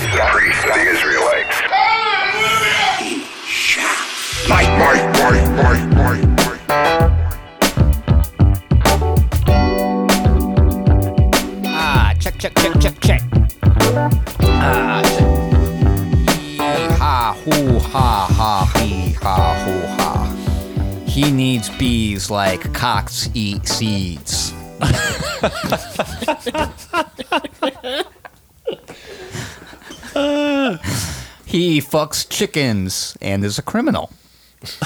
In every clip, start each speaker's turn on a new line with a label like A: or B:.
A: the priest of the Israelites. Might, might, might, might, might.
B: Ah, check, check, check, check, check. Ah, Yee ha, hoo, ha, ha, hee, ha, hoo, ha. He needs bees like cocks eat seeds. he fucks chickens and is a criminal.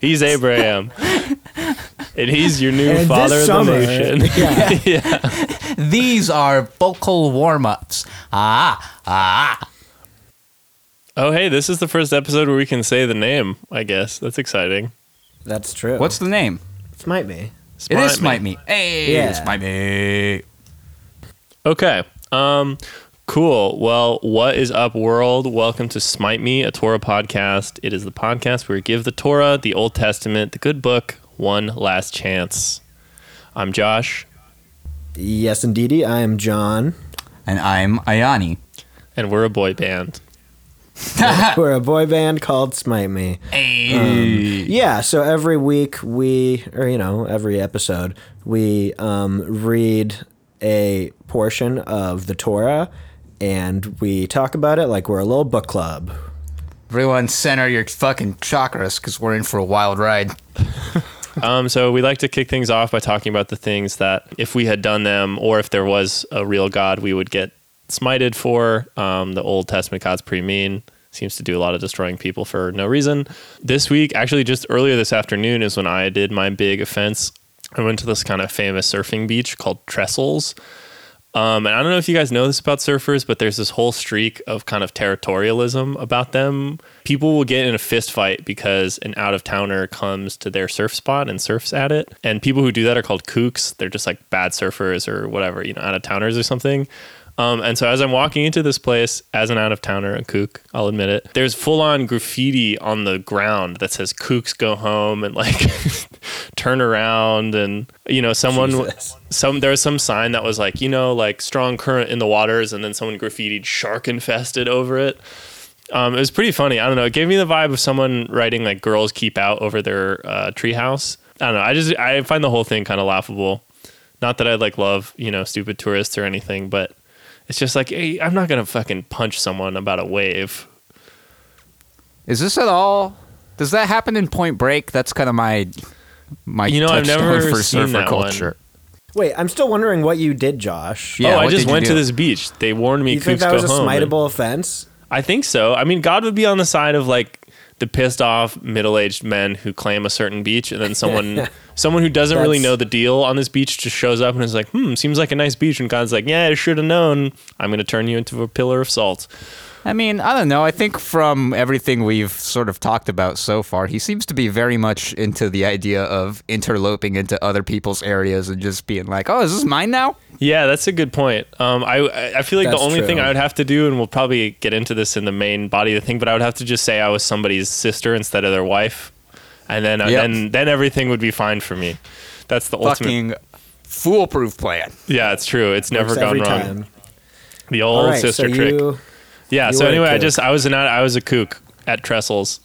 C: He's Abraham. and he's your new
D: And
C: father
D: this
C: of the nation.
D: yeah.
B: These are vocal warm ups. Ah, ah.
C: Oh, hey, this is the first episode where we can say the name, I guess. That's exciting.
D: That's true.
B: What's the name?
D: Smite Me?
B: it is
C: Smite
B: Smite Me. Hey,
D: Yeah.
B: Smite Me.
C: Okay. Um cool. Well, what is up world? Welcome to Smite Me, a Torah podcast. It is the podcast where we give the Torah, the Old Testament, the good book, one last chance. I'm Josh,
D: Yes, indeedy. I am John.
B: And I'm Ayani.
C: and we're a boy band.
D: We're a boy band called Smite Me.
B: Hey.
D: Yeah, so every week we, or you know, every episode, we um, read a portion of the Torah and we talk about it like we're a little book club.
B: Everyone center your fucking chakras because we're in for a wild ride.
C: Um, so we like to kick things off by talking about the things that if we had done them or if there was a real God, we would get smited for. Um, the Old Testament God's pretty mean. Seems to do a lot of destroying people for no reason. This week, actually, just earlier this afternoon, is when I did my big offense. I went to this kind of famous surfing beach called Trestles. Um, and I don't know if you guys know this about surfers, but there's this whole streak of kind of territorialism about them. People will get in a fist fight because an out of towner comes to their surf spot and surfs at it. And people who do that are called kooks. They're just like bad surfers or whatever, you know, out of towners or something. Um, and so as I'm walking into this place as an out of towner, a kook, I'll admit it, there's full on graffiti on the ground that says kooks go home and like turn around. And, you know, someone,
D: Jesus.
C: some, there was some sign that was like, you know, like strong current in the waters. And then someone graffitied shark infested over it. Um, it was pretty funny. I don't know. It gave me the vibe of someone writing like "girls keep out" over their uh, treehouse. I don't know. I just I find the whole thing kind of laughable. Not that I like love you know stupid tourists or anything, but it's just like hey, I'm not gonna fucking punch someone about a wave.
B: Is this at all? Does that happen in Point Break? That's kind of my my.
C: You know, I've
B: touchstone
C: never
B: for
C: seen
B: surfer
C: that one.
B: culture.
D: Wait, I'm still wondering what you did, Josh.
B: Yeah,
C: oh, I just
B: did you
C: went to this beach. They warned me
D: you think
C: kooks
D: that was a
C: home. and-
D: smiteable offense?
C: I think so. I mean, God would be on the side of like the pissed off middle-aged men who claim a certain beach and then someone someone who doesn't really know the deal on this beach just shows up and is like, "Hmm, seems like a nice beach." And God's like, "Yeah, I should have known. I'm going to turn you into a pillar of salt."
B: I mean, I don't know. I think from everything we've sort of talked about so far, he seems to be very much into the idea of interloping into other people's areas and just being like, "Oh, is this mine now?"
C: Yeah, that's a good point. Um, I I feel like
D: That's
C: the only thing. I would have to do, and we'll probably get into this in the main body of the thing, but I would have to just say I was somebody's sister instead of their wife, and then uh,
B: Yep.
C: then then everything would be fine for me. That's the ultimate.
B: Foolproof plan.
C: Yeah, it's true. It's never
D: Works
C: gone wrong.
D: time.
C: The old
D: right,
C: sister
D: so
C: trick.
D: you
C: Yeah.
D: You
C: so anyway, I just I was an I was a kook at Trestles.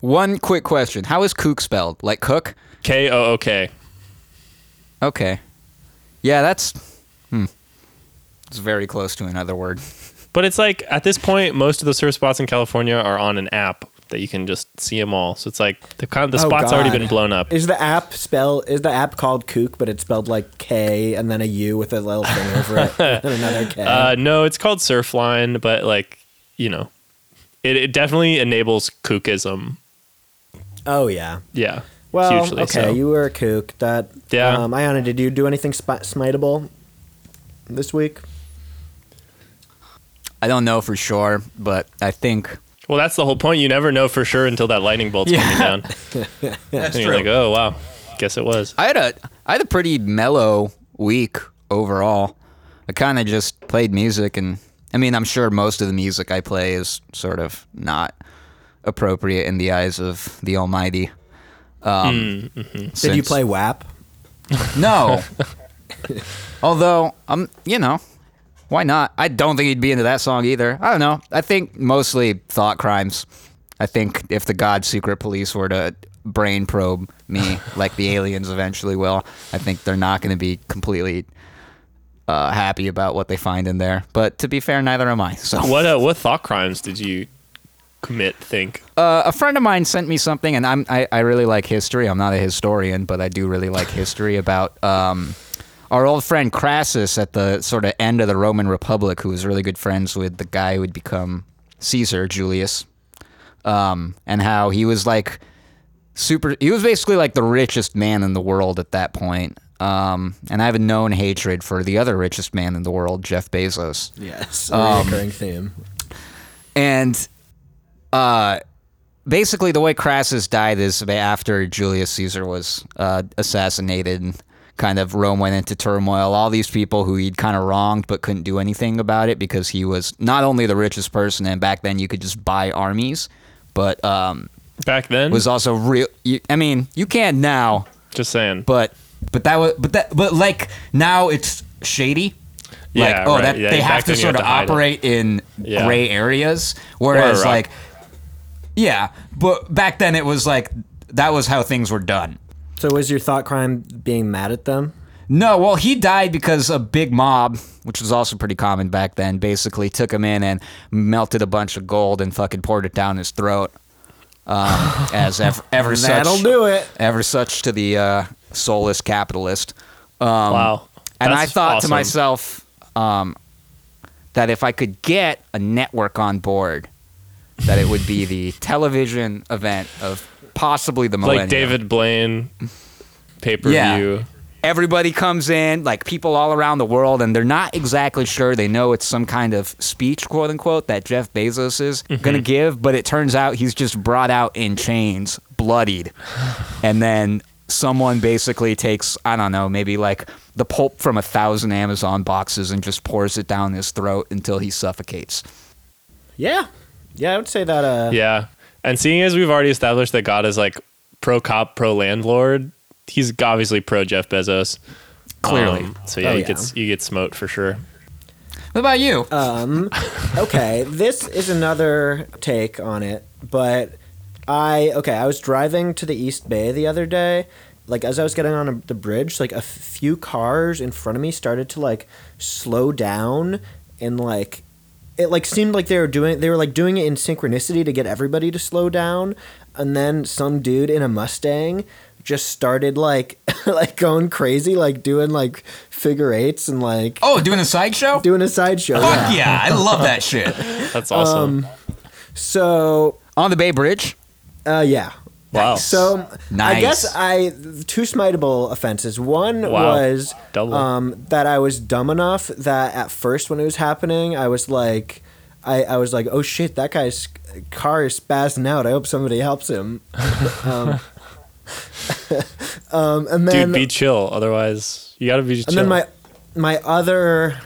B: One quick question: How is kook spelled? Like cook?
C: K O O K.
B: Okay. Yeah, that's. Hmm. It's very close to another word.
C: But it's like at this point, most of the surf spots in California are on an app that you can just see them all. So it's like the kind of the
D: Oh,
C: spot's already been blown up.
D: Is the app spell is the app called Kook, but it's spelled like K and then a U with a little thing over it and another K?
C: Uh, no, it's called Surfline, but like you know, it, it definitely enables kookism.
D: oh yeah.
C: Yeah.
D: Well,
C: hugely
D: okay,
C: so.
D: you were a kook. That
C: Yeah.
D: Um, Ayana, did you do anything spi- smiteable this week?
B: I don't know for sure, but I think
C: Well, that's the whole point. You never know for sure until that lightning bolt's coming down.
B: that's
C: and you're like, oh wow, guess it was.
B: I had a I had a pretty mellow week overall. I kind of just played music, and I mean, I'm sure most of the music I play is sort of not appropriate in the eyes of the Almighty. Um,
C: Mm-hmm.
D: Did you play WAP?
B: No. Although I'm, you know, Why not? I don't think he'd be into that song either. I don't know. I think mostly thought crimes. I think if the God Secret Police were to brain probe me like the aliens eventually will, I think they're not going to be completely uh, happy about what they find in there. But to be fair, neither am I. So
C: What uh, what thought crimes did you commit? Think
B: uh, a friend of mine sent me something, and I'm I, I really like history. I'm not a historian, but I do really like history about um, our old friend Crassus at the sort of end of the Roman Republic, who was really good friends with the guy who would become Caesar, Julius, um, and how he was like super. He was basically like the richest man in the world at that point. Um, and I have a known hatred for the other richest man in the world, Jeff Bezos.
D: Yes,
B: Um,
D: recurring theme.
B: And uh, basically, the way Crassus died is after Julius Caesar was uh, assassinated. Kind of Rome went into turmoil. All these people who he'd kind of wronged but couldn't do anything about it because he was not only the richest person, and back then you could just buy armies, but um,
C: back then
B: was also real. You, I mean, you can now,
C: just saying.
B: but but that was but that but like now it's shady. Like
C: Yeah,
B: oh,
C: right.
B: that
C: Yeah,
B: they have to sort
C: have
B: of
C: to hide it.
B: operate in
C: Yeah.
B: gray areas, whereas like yeah, but back then it was like that was how things were done.
D: So was your thought crime being mad at them?
B: No, well, he died because a big mob, which was also pretty common back then, basically took him in and melted a bunch of gold and fucking poured it down his throat. Um, as ever, ever such,
D: That'll do it.
B: ever such to the uh, soulless capitalist. Um,
C: Wow.
B: And I
C: That's
B: thought to myself um, that if I could get a network on board, that it would be the television event of possibly the millennium.
C: like David Blaine pay per
B: Yeah.
C: view.
B: Everybody comes in, like people all around the world, and they're not exactly sure. They know it's some kind of speech, quote unquote, that Jeff Bezos is
C: Mm-hmm.
B: going to give, but it turns out he's just brought out in chains, bloodied. And then someone basically takes, I don't know, maybe like the pulp from a thousand Amazon boxes and just pours it down his throat until he suffocates.
D: Yeah, yeah, I would say that. Uh,
C: Yeah. And seeing as we've already established that God is like pro cop, pro landlord, he's obviously pro Jeff Bezos.
B: Clearly.
C: Um, so yeah,
D: Oh,
C: you
D: yeah.
C: get you get smote for sure.
B: What about you?
D: Um, okay, this is another take on it, but I okay, I was driving to the East Bay the other day. Like as I was getting on a, the bridge, like a few cars in front of me started to like slow down and like it like seemed like they were doing they were like doing it in synchronicity to get everybody to slow down and then some dude in a Mustang just started like like going crazy like doing like figure eights and like
B: oh, doing a sideshow?
D: doing a sideshow.
B: Fuck yeah, I love that shit.
C: That's awesome.
D: So,
B: On the Bay Bridge?
D: uh, yeah.
C: Wow.
D: So I guess I two smiteable offenses. One
C: Wow.
D: was
C: Double.
D: um, that I was dumb enough that at first when it was happening, I was like, I, I was like, oh shit, that guy's car is spazzing out. I hope somebody helps him. um, um, and then
C: Dude, be chill. Otherwise, you gotta be chill.
D: and then my my other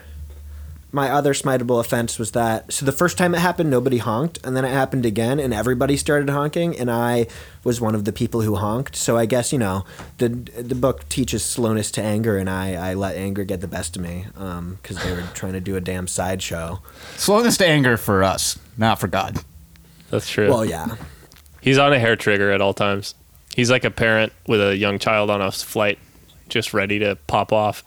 D: my other smiteable offense was that so the first time it happened nobody honked and then it happened again and everybody started honking and I was one of the people who honked so I guess you know the the book teaches slowness to anger and I, I let anger get the best of me um, because they were trying to do a damn sideshow
B: Slowness to anger for us, not for God.
C: That's true.
D: well yeah
C: He's on a hair trigger at all times. He's like a parent with a young child on a flight, just ready to pop off.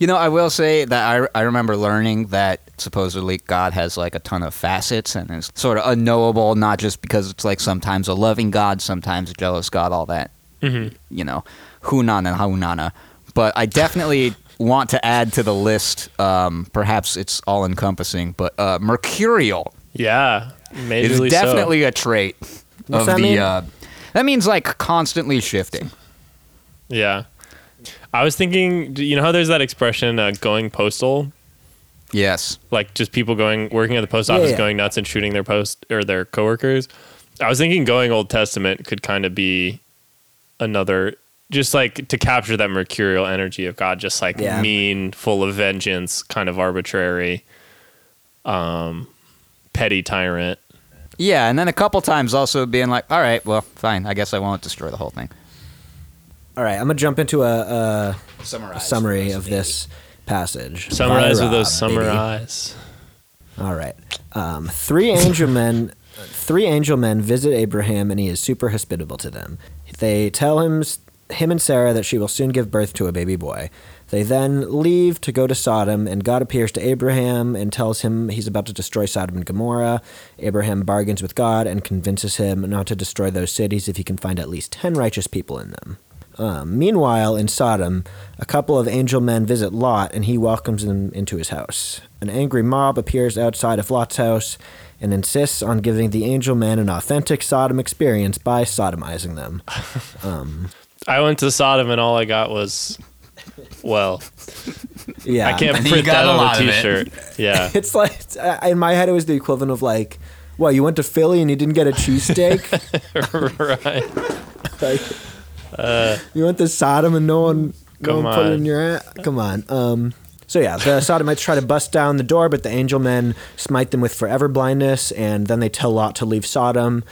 B: You know, I will say that I, I remember learning that supposedly God has like a ton of facets and is sort of unknowable, not just because it's like sometimes a loving God, sometimes a jealous God, all that,
C: Mm-hmm.
B: you know, hunana, hunana. But I definitely want to add to the list, um, perhaps it's all encompassing, but uh, mercurial
C: Yeah,
B: is
C: majorly
B: definitely a trait
D: What's
B: of
D: that
B: the.
D: mean?
B: Uh, that means like constantly shifting.
C: Yeah, I was thinking. You know how there's that expression, uh, "going postal."
B: Yes.
C: like just people going working at the post
D: Yeah,
C: office
D: yeah.
C: going nuts and shooting their post or their coworkers. I was thinking going Old Testament could kind of be another just like to capture that mercurial energy of God, just like
D: Yeah.
C: mean, full of vengeance, kind of arbitrary, um, petty tyrant.
B: Yeah, and then a couple times also being like, all right, well, fine. I guess I won't destroy the whole thing.
D: All right I'm gonna jump into a, a
B: Summarize.
D: summary of this passage.
C: Sunrise with
D: Vaira,
C: those summarize.
D: baby. All right. Um, three angel men, three angel men visit Abraham, and he is super hospitable to them. They tell him, him and Sarah, that she will soon give birth to a baby boy. They then leave to go to Sodom, and God appears to Abraham and tells him he's about to destroy Sodom and Gomorrah. Abraham bargains with God and convinces him not to destroy those cities if he can find at least ten righteous people in them. Um, meanwhile, in Sodom, a couple of angel men visit Lot, and he welcomes them into his house. An angry mob appears outside of Lot's house and insists on giving the angel men an authentic Sodom experience by sodomizing them.
C: I went to Sodom and all I got was, well,
D: Yeah,
C: I can't print
B: got
C: that
B: a
C: on
B: lot
C: a
B: of it.
C: T-shirt. Yeah,
D: It's like uh, in my head, it was the equivalent of like, well, You went to Philly and you didn't get a cheesesteak?
C: right.
D: like, you went to Sodom and no one, no
C: Come
D: one put it in your ass? Come on." Um, so yeah, the Sodomites try to bust down the door, but the angel men smite them with forever blindness, and then they tell Lot to leave Sodom.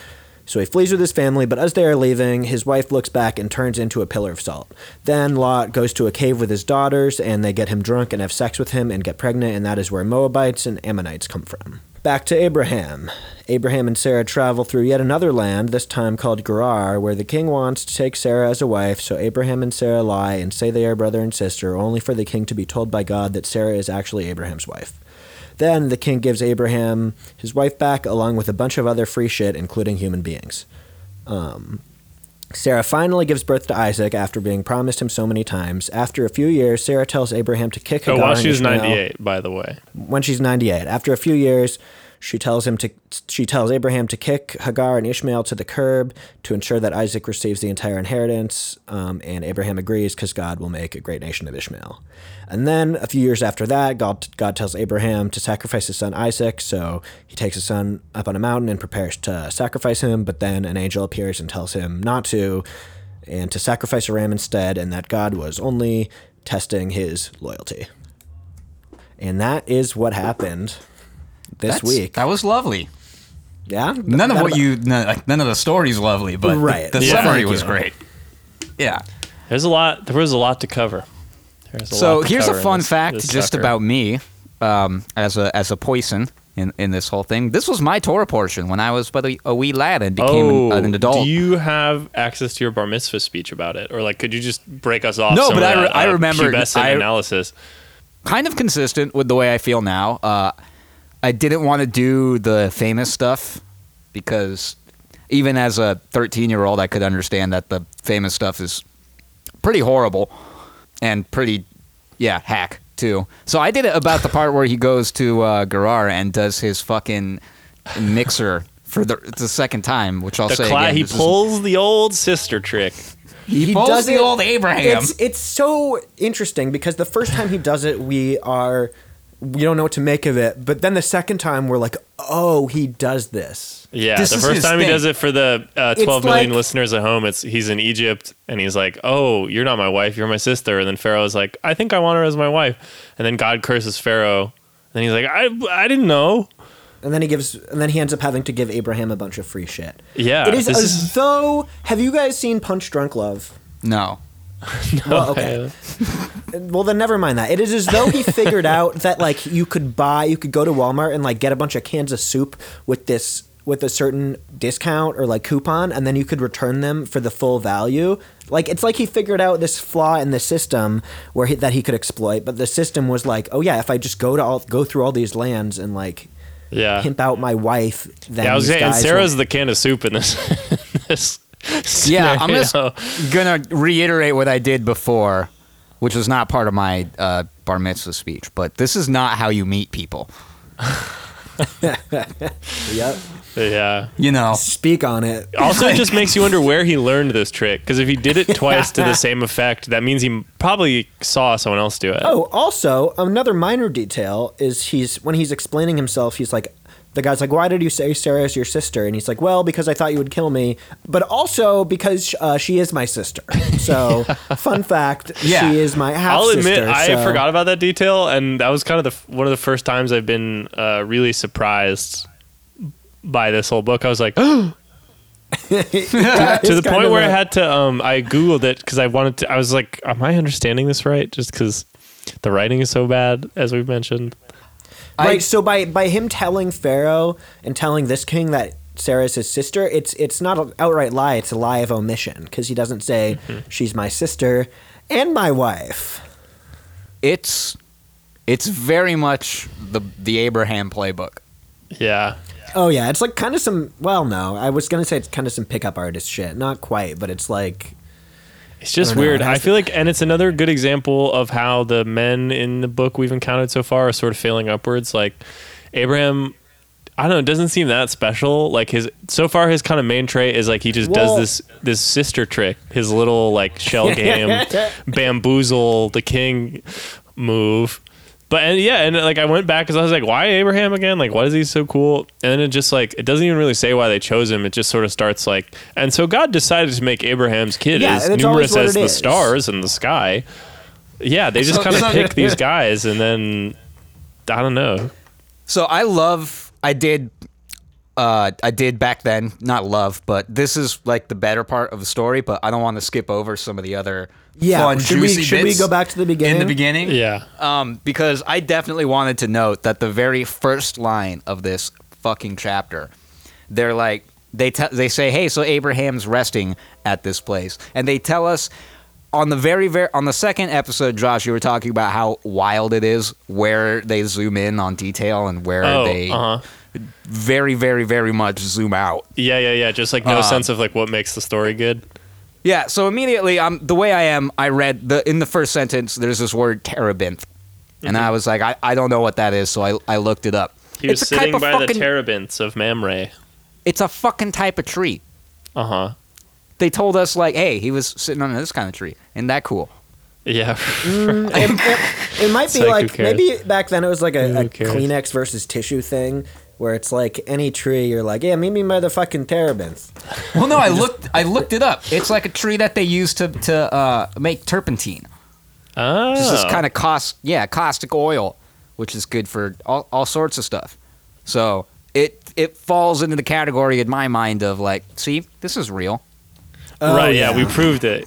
D: So he flees with his family, but as they are leaving, his wife looks back and turns into a pillar of salt. Then Lot goes to a cave with his daughters, and they get him drunk and have sex with him and get pregnant, and that is where Moabites and Ammonites come from. Back to Abraham. Abraham and Sarah travel through yet another land, this time called Gerar, where the king wants to take Sarah as a wife, so Abraham and Sarah lie and say they are brother and sister, only for the king to be told by God that Sarah is actually Abraham's wife. Then the king gives Abraham his wife back, along with a bunch of other free shit, including human beings. Um, Sarah finally gives birth to Isaac after being promised him so many times. After a few years, Sarah tells Abraham to kick
C: Oh,
D: Hagar
C: while
D: and Ishmael-
C: 98, by the way.
D: when she's 98. After a few years, she tells him to she tells Abraham to kick Hagar and Ishmael to the curb to ensure that Isaac receives the entire inheritance, um, and Abraham agrees because God will make a great nation of Ishmael. And then a few years after that, God God tells Abraham to sacrifice his son Isaac, so he takes his son up on a mountain and prepares to sacrifice him. But then an angel appears and tells him not to, and to sacrifice a ram instead, and that God was only testing his loyalty. And that is what happened this
B: That's-
D: week.
B: That was lovely.
D: yeah,
B: None of what
D: about-
B: you none, like, none of the stories lovely, but the-
D: Right.
B: the,
C: Yeah.
B: summary was great. Yeah.
C: There's a lot. There was a lot to cover. A
B: So
C: to
B: here's a
C: cover in
B: fun
C: this-
B: fact
C: this
B: just
C: sucker.
B: about me um, as a as a poison in, in this whole thing. This was my Torah portion when I was but a, a wee lad and became
C: Oh,
B: an, an adult.
C: do you have access to your bar mitzvah speech about it, or like could you just break us off?
B: No,
C: some
B: but
C: of
B: I re-
C: that,
B: I
C: uh,
B: remember- I-
C: analysis.
B: kind of consistent with the way I feel now. Uh, I didn't want to do the famous stuff because even as a 13 year old, I could understand that the famous stuff is pretty horrible and pretty, yeah, hack too. So I did it about the part where he goes to uh, Gerar and does his fucking mixer for the, the second time, which I'll
C: The
B: say
C: cla-
B: again.
C: he
B: this is-
C: pulls the old sister trick.
B: he, pulls
D: does
B: the
D: it-
B: old Abraham.
D: It's it's so interesting because the first time he does it, we are we don't know what to make of it, but then the second time we're like, oh, he does this.
C: Yeah,
B: This
C: the first
B: his
C: time he does it for the uh,
D: It's
C: 12 million
D: like-
C: listeners at home, it's he's in Egypt and he's like, "Oh, you're not my wife, you're my sister." And then Pharaoh's like, "I think I want her as my wife." And then God curses Pharaoh. And he's like, "I I didn't know."
D: And then he gives, and then he ends up having to give Abraham a bunch of free shit.
C: Yeah,
D: it is as
C: is-
D: though. Have you guys seen Punch Drunk Love?
B: no.
D: Well, okay. Well, then never mind that. It is as though he figured out that like you could buy, you could go to Walmart and like get a bunch of cans of soup with this with a certain discount or like coupon, and then you could return them for the full value. Like it's like he figured out this flaw in the system where he, that he could exploit, but the system was like, oh yeah, if I just go to all go through all these lands and like
C: Yeah.
D: pimp out my wife, then
C: Yeah, I was saying, and Sarah's
D: will-
C: the can of soup in this. this
B: Yeah, I'm just gonna reiterate what I did before, which was not part of my uh, bar mitzvah speech. But this is not how you meet people.
D: Yep.
C: Yeah.
B: You know,
D: Speak on it.
C: Also, it just makes you wonder where he learned this trick. Because if he did it twice to the same effect, that means he probably saw someone else do it.
D: Oh, also another minor detail is he's when he's explaining himself, he's like, the guy's like, "Why did you say Sarah is your sister?" And he's like, "Well, because I thought you would kill me, but also because uh, she is my sister." So, fun fact,
B: Yeah.
D: she is my half
C: I'll admit, I forgot about that detail, and that was kind of the one of the first times I've been uh, really surprised by this whole book. I was like, to the point where I had to, um, I googled it because I wanted to. I was like, "Am I understanding this right?" Just because The writing is so bad, as we've mentioned.
D: Right. So by by him telling Pharaoh and telling this king that Sarah's his sister, it's it's not an outright lie. It's a lie of omission because he doesn't say mm-hmm. she's my sister and my wife.
B: It's it's very much the the Abraham playbook.
C: Yeah.
D: Oh yeah, it's like kind of some. Well, no, I was gonna say it's kind of some pickup artist shit. Not quite, but it's like
C: It's just
D: I
C: weird.
D: it
C: I feel like, and it's another good example of how the men in the book we've encountered so far are sort of failing upwards. Like Abraham, I don't know, it doesn't seem that special. Like his so far, his kind of main trait is like he just
D: Well-
C: does this this sister trick, his little like shell game, bamboozle the king move. But and yeah, and like I went back because I was like, why Abraham again? Like, why is he so cool? And then it just like it doesn't even really say why they chose him. It just sort of starts like, and so God decided to make Abraham's kid
D: Yeah,
C: as numerous as the
D: is.
C: stars in the sky. Yeah, they just
B: So-
C: kind of pick these guys, and then I don't know.
B: So I love I did uh I did back then, not love, but this is like the better part of the story, but I don't want to skip over some of the other
D: yeah.
B: fun
D: should we
B: juicy
D: should we
B: bits
D: go back to the beginning?
B: in the beginning.
C: Yeah,
B: Um, because I definitely wanted to note that the very first line of this fucking chapter, they're like they te- they say, "Hey, so Abraham's resting at this place," and they tell us on the very very on the second episode, Josh, you were talking about how wild it is where they zoom in on detail and where
C: Oh,
B: they
C: uh-huh.
B: Very very very much zoom out.
C: yeah, yeah, yeah. Just like no
B: Um,
C: sense of like what makes the story good.
B: Yeah, so immediately, um, the way I am, I read the in the first sentence. There's this word terebinth, and I was like, I, I don't know what that is, so I, I looked it up.
C: Mm-hmm. He was
B: it's a type
C: sitting
B: of
C: by
B: fucking,
C: the terebinths of Mamre.
B: It's a fucking type of tree.
C: Uh huh.
B: They told us like, hey, he was sitting on this kind of tree. Isn't that cool?
C: Yeah.
D: it, it- it might
C: It's
D: be
C: like,
D: like, maybe back then it was like a, a Kleenex versus tissue thing where it's like any tree you're like yeah meet me by the fucking terebinth.
B: Well, no, I looked I looked it up. It's like a tree that they use to to uh, make turpentine.
C: oh.
B: It's this kind of cost yeah caustic oil, which is good for all, all sorts of stuff. So it it falls into the category in my mind of like, see, this is real.
D: Oh,
C: right. Yeah. we proved it.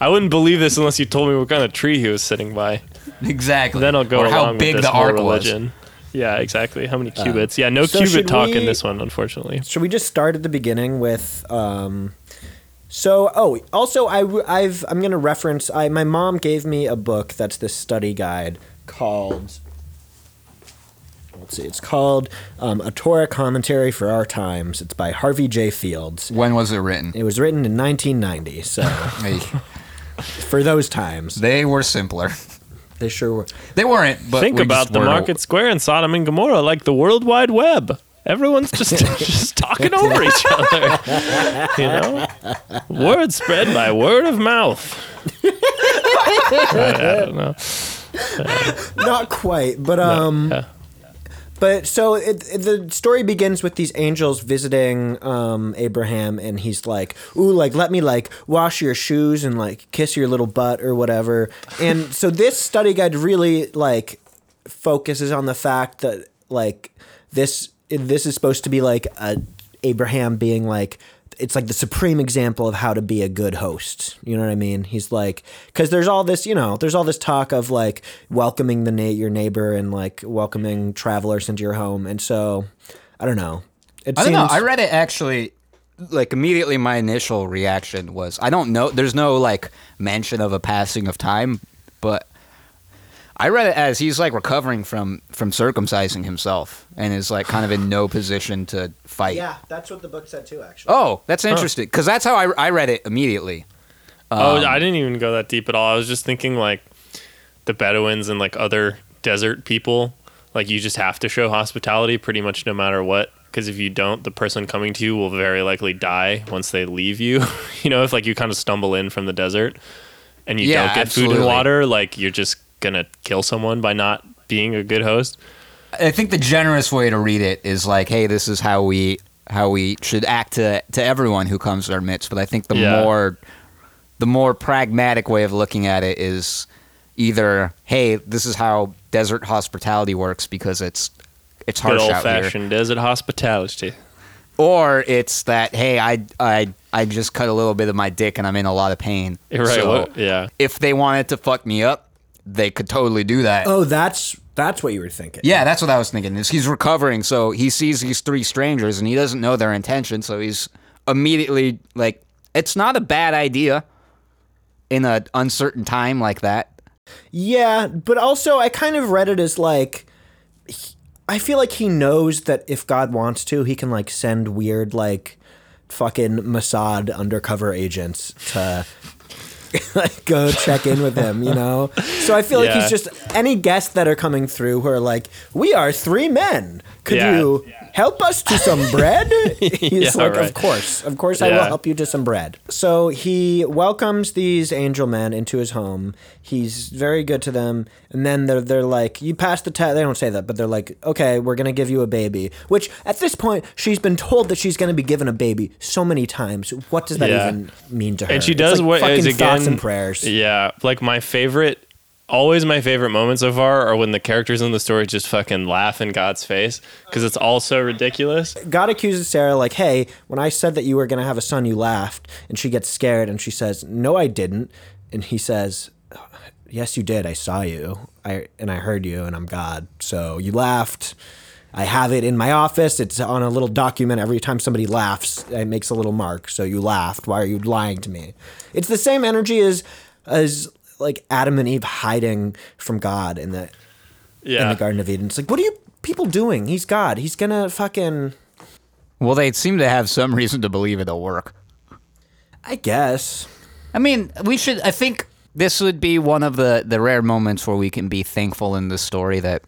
C: I wouldn't believe this unless you told me what kind of tree he was sitting by.
B: Exactly.
C: Then I'll go
B: or
C: along
B: how
C: with
B: big
C: this
B: the
C: whole
B: ark was.
C: religion. Yeah, exactly. How many cubits? yeah, no
D: so
C: cubit
D: should
C: talk in this one, unfortunately.
D: Should we just start at the beginning with um so oh also I I've I'm going to reference I my mom gave me a book that's this study guide called Let's see. It's called um, A Torah Commentary for Our Times. It's by Harvey J. Fields.
B: When was it written?
D: It was written in 1990, so
B: Hey,
D: for those times,
B: they were simpler.
D: They sure were.
B: They weren't. But
C: Think
B: we
C: about the
B: weren't-
C: market square in Sodom and Gomorrah like the World Wide Web. Everyone's just just talking over each other. You know, word spread by word of mouth. I, I don't know.
D: Not quite, but um
C: Yeah.
D: But so it, it- the story begins with these angels visiting um, Abraham, and he's like, "Ooh, like let me like wash your shoes and like kiss your little butt or whatever." And so this study guide really like focuses on the fact that like this this is supposed to be like a Abraham being like it's like the supreme example of how to be a good host. You know what I mean? He's like cuz there's all this, you know, there's all this talk of like welcoming the na- your neighbor and like welcoming travelers into your home. And so I don't know. It
B: I don't know. I read it actually. Like immediately, my initial reaction was, I don't know. There's no like mention of a passing of time, but I read it as he's like recovering from from circumcising himself and is like kind of in no position to fight.
D: Yeah, that's what the book said too actually.
B: Oh, that's interesting because that's how I, I read it immediately.
C: Oh,
B: Um,
C: I didn't even go that deep at all. I was just thinking like the Bedouins and like other desert people. Like you just have to show hospitality pretty much no matter what. Because if you don't, the person coming to you will very likely die once they leave you. you know, if like you kind of stumble in from the desert and you
B: Yeah,
C: don't get food and water, like you're just gonna kill someone by not being a good host.
B: I think the generous way to read it is like, hey, this is how we how we should act to to everyone who comes to our midst. But I think the
C: Yeah.
B: more the more pragmatic way of looking at it is either, hey, this is how desert hospitality works because it's it's
C: Good
B: harsh
C: old
B: out here,
C: fashioned desert hospitality.
B: or it's that, hey, I I I just cut a little bit of my dick and I'm in a lot of pain.
C: Right.
B: So
C: what? Yeah.
B: if they wanted to fuck me up, they could totally do that.
D: Oh, that's that's what you were thinking.
B: Yeah, that's what I was thinking. Is he's recovering, so he sees these three strangers and he doesn't know their intention, so he's immediately like, it's not a bad idea in an uncertain time like that.
D: Yeah, but also I kind of read it as like he- I feel like he knows that if God wants to, he can like send weird like fucking Mossad undercover agents to like go check in with him, you know? So I feel like he's just any guests that are coming through who are like, "We are three men. Could
C: Yeah.
D: you help us to some bread?" He's
C: Yeah,
D: like,
C: right.
D: "Of course. Of course I will help you to some bread." So he welcomes these angel men into his home. He's very good to them, and then they're they're like, "You passed the test." They don't say that, but they're like, "Okay, we're gonna give you a baby." Which at this point, she's been told that she's gonna be given a baby so many times. What does that
C: Yeah.
D: even mean to her?
C: and she
D: It's
C: does
D: like
C: what is again
D: thoughts and prayers.
C: Yeah, like my favorite, always my favorite moment so far are when the characters in the story just fucking laugh in God's face because it's all so ridiculous.
D: God accuses Sarah, like, hey, when I said that you were going to have a son, you laughed. And she gets scared and she says, no, I didn't. And he says, yes, you did. I saw you. I And I heard you, and I'm God. So you laughed. I have it in my office. It's on a little document. Every time somebody laughs, it makes a little mark. So you laughed. Why are you lying to me? It's the same energy as, as like Adam and Eve hiding from God in the, in the Garden of Eden. It's like, what are you people doing? He's God. He's going to fucking.
B: Well, they seem to have some reason to believe it'll work.
D: I guess.
B: I mean, we should. I think this would be one of the the rare moments where we can be thankful in the story that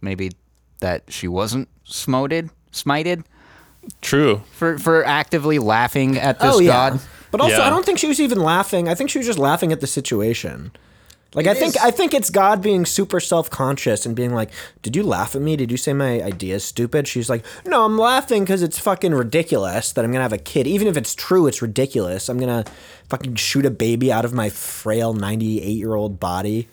B: maybe that she wasn't smoted, smited
C: true.
B: for for actively laughing at this
D: oh yeah.
B: God.
D: But also,
C: Yeah.
D: I don't think she was even laughing. I think she was just laughing at the situation. Like I think I think it's God being super self conscious and being like, "Did you laugh at me? Did you say my idea is stupid?" She's like, "No, I'm laughing because it's fucking ridiculous that I'm gonna have a kid. Even if it's true, it's ridiculous. I'm gonna fucking shoot a baby out of my frail 98 year old body."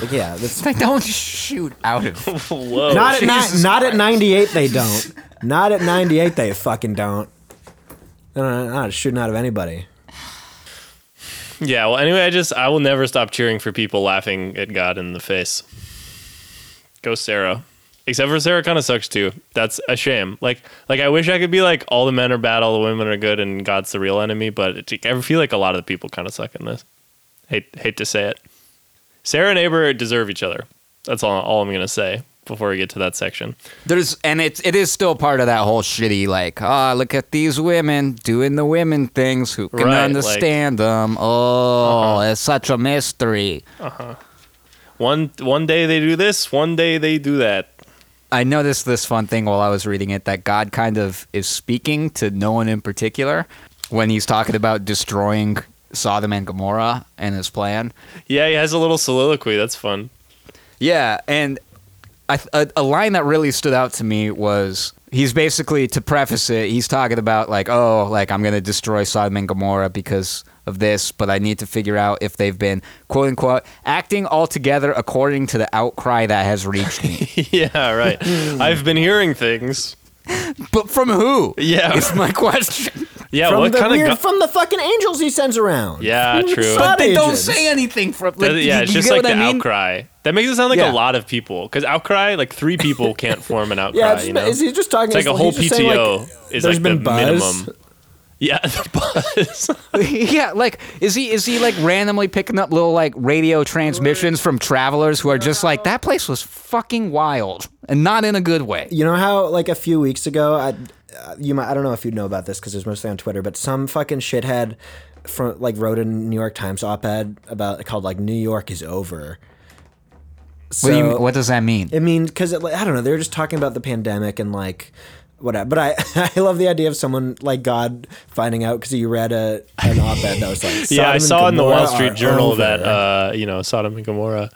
D: Like, yeah, that's
B: They don't shoot out of.
C: Whoa.
D: not at ni-
B: Jesus
D: not at 98. They don't. Not at 98. They fucking don't. No, not shooting out of anybody.
C: Yeah, well, anyway, I just I will never stop cheering for people laughing at God in the face. Go Sarah. Except for Sarah kind of sucks too. That's a shame. Like like I wish I could be like all the men are bad, all the women are good, and God's the real enemy. But it, I feel like a lot of the people kind of suck in this. Hate hate to say it. Sarah and Aber deserve each other. That's all all I'm gonna say before we get to that section.
B: There's and it's it is still part of that whole shitty like ah look at these women doing the women things who can
C: Right, like- Uh-huh.
B: understand them oh it's such a mystery Uh huh.
C: One one day they do this, one day they do that.
B: I noticed this fun thing while I was reading it that God kind of is speaking to no one in particular when he's talking about destroying Sodom and Gomorrah and his plan.
C: Yeah, he has a little soliloquy. That's fun.
B: Yeah, and I, a, a line that really stood out to me was he's basically to preface it. He's talking about like, oh, like I'm gonna destroy Sodom and Gomorrah because of this, but I need to figure out if they've been quote unquote acting altogether according to the outcry that has reached me.
C: yeah, right. I've been hearing things.
B: but from who?
C: Yeah.
B: is my question.
C: Yeah,
D: from
C: what
D: the
C: kind
D: weird,
C: of? Go-
D: from the fucking angels he sends around.
C: Yeah,
D: From
C: true.
D: Mossad
B: But they don't say anything from. Like,
C: Does yeah,
B: you-
C: it's
B: you
C: just
B: get
C: like the
B: I mean?
C: outcry. That makes it sound like
B: Yeah.
C: a lot of people. Because outcry, like three people can't form an outcry.
D: Yeah, it's,
C: you know?
D: is he just talking?
C: It's like a whole
D: just saying, like,
C: PTO is like
D: been
C: the
D: buzz.
C: minimum. Yeah, the buzz.
B: yeah, like is he is he like randomly picking up little like radio transmissions from travelers who are just like that place was fucking wild and not in a good way.
D: You know how like a few weeks ago, I, you might I don't know if you'd know about this because it's mostly on Twitter, but some fucking shithead from like wrote a New York Times op-ed about called like New York is over. So,
B: what do you what does that mean?
D: I mean, because I don't know, they were just talking about the pandemic and like whatever. But I, I love the idea of someone like God finding out because you read a an op-ed that was like,
C: yeah, I
D: "Sodom and
C: saw in the Wall Street Journal
D: over."
C: that uh, you know Sodom and Gomorrah.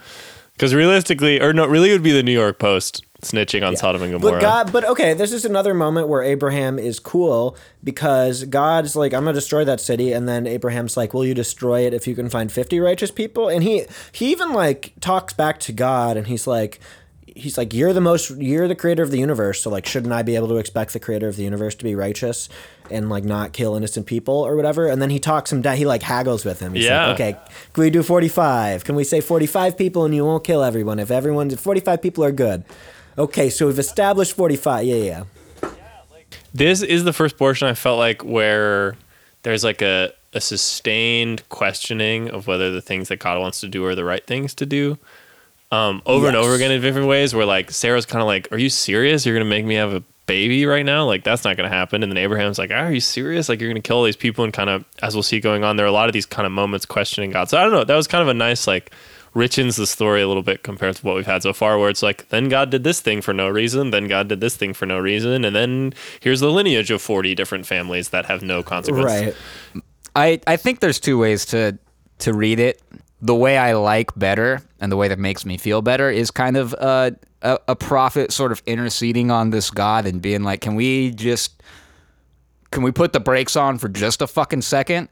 C: Because realistically, or no, really, it would be the New York Post snitching on Sodom and Gomorrah.
D: But God, but okay, this is another moment where Abraham is cool because God's like, I'm gonna destroy that city, and then Abraham's like, Will you destroy it if you can find 50 righteous people? And he he even like talks back to God, and he's like, he's like, "You're the most, you're the creator of the universe, so like, shouldn't I be able to expect the creator of the universe to be righteous and like not kill innocent people or whatever?" And then he talks him down. He like haggles with him. He's
C: Yeah.
D: like, "Okay, can we do 45? Can we say 45 people and you won't kill everyone if everyone, if 45 people are good?" Okay, so we've established 45. Yeah, yeah.
C: This is the first portion I felt like where there's like a, a sustained questioning of whether the things that God wants to do are the right things to do. Um, over and over again in different ways where like Sarah's kind of like, Are you serious? You're gonna make me have a baby right now? Like that's not gonna happen. And then Abraham's like, Are you serious? Like you're gonna kill all these people and kind of as we'll see going on, there are a lot of these kind of moments questioning God. So I don't know, that was kind of a nice like richens the story a little bit compared to what we've had so far, where it's like, then God did this thing for no reason, then God did this thing for no reason, and then here's the lineage of 40 different families that have no consequence.
D: Right.
B: I, I think there's two ways to to read it. The way I like better and the way that makes me feel better is kind of uh, a, a prophet sort of interceding on this God and being like, can we just can we put the brakes on for just a fucking second?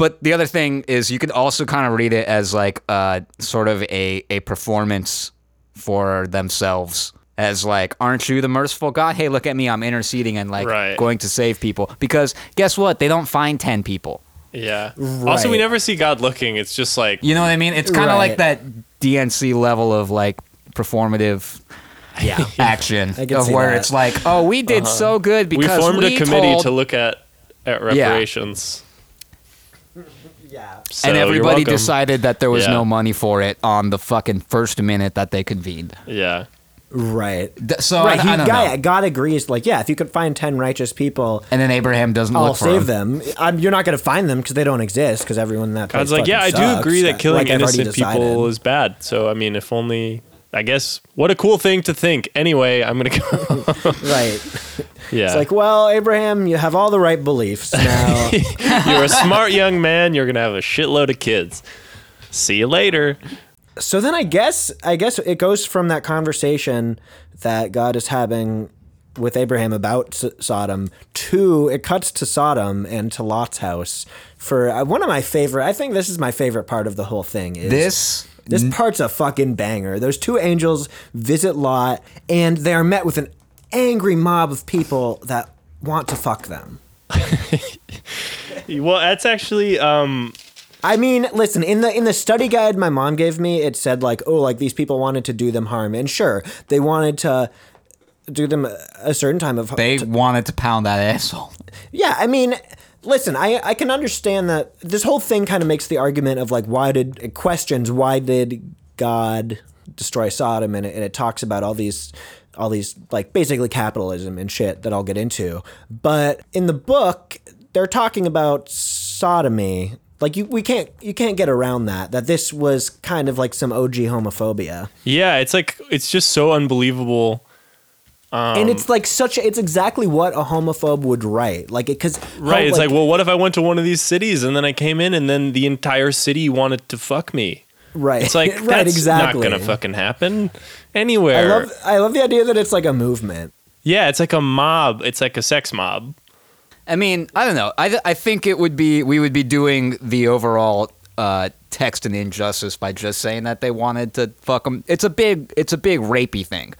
B: But the other thing is you could also kind of read it as like uh, sort of a, a performance for themselves as like aren't you the merciful god hey look at me i'm interceding and like
C: Right.
B: going to save people because guess what they don't find 10 people
C: Yeah. Also, we never see God looking. It's just like,
B: You know what I mean? It's kind of
D: Right.
B: like that DNC level of like performative
D: Yeah.
B: action of where
D: that.
B: it's like, oh, we did so good because
C: we
B: because
C: formed a committee
B: told,
C: to look at, at reparations.
D: yeah.
C: So
B: and
C: you're
B: everybody decided that there was
C: Yeah.
B: no money for it on the fucking first minute that they convened.
C: Yeah.
D: Right.
B: Th- So
D: right.
B: I, I don't
D: God,
B: know.
D: God agrees. Like, yeah, if you could find 10 righteous people,
B: And then Abraham doesn't
D: I'll
B: look
D: save
B: him.
D: them. I'm, you're not going to find them because they don't exist because everyone in that place
C: God's like, yeah, I do
D: sucks.
C: agree that killing
D: Like
C: innocent people is bad. So, I mean, if only, I guess, what a cool thing to think. Anyway, I'm going to go.
D: Right.
C: yeah.
D: It's like, well, Abraham, you have all the right beliefs now.
C: You're a smart young man. You're going to have a shitload of kids. See you later.
D: so then I guess I guess it goes from that conversation that God is having with Abraham about S- Sodom to it cuts to Sodom and to Lot's house for uh, one of my favorite. I think this is my favorite part of the whole thing. Is
B: This
D: This part's a fucking banger. Those two angels visit Lot, and they are met with an angry mob of people that want to fuck them.
C: Well, that's actually, um,
D: I mean, listen, in the in the study guide my mom gave me, it said like, oh, like these people wanted to do them harm, and sure, they wanted to do them a certain time of
B: they wanted to pound that asshole.
D: Yeah, I mean, listen, I I can understand that this whole thing kind of makes the argument of like why did it questions why did God destroy Sodom and it, and it talks about all these all these like basically capitalism and shit that I'll get into. But in the book, they're talking about sodomy. Like you we can't you can't get around that that this was kind of like some OG homophobia.
C: yeah, it's like, it's just so unbelievable.
D: And it's like such a, it's exactly what a homophobe would write. Like it cuz
C: Right. It's like, well, what if I went to one of these cities and then I came in and then the entire city wanted to fuck me?
D: right.
C: It's like,
D: right,
C: that's
D: exactly.
C: not going to fucking happen anywhere.
D: I love I love the idea that it's like a movement.
C: yeah, it's like a mob. It's like a sex mob.
B: I mean, I don't know. I, I think it would be we would be doing the overall uh, text an injustice by just saying that they wanted to fuck them. It's a big it's a big rapey thing.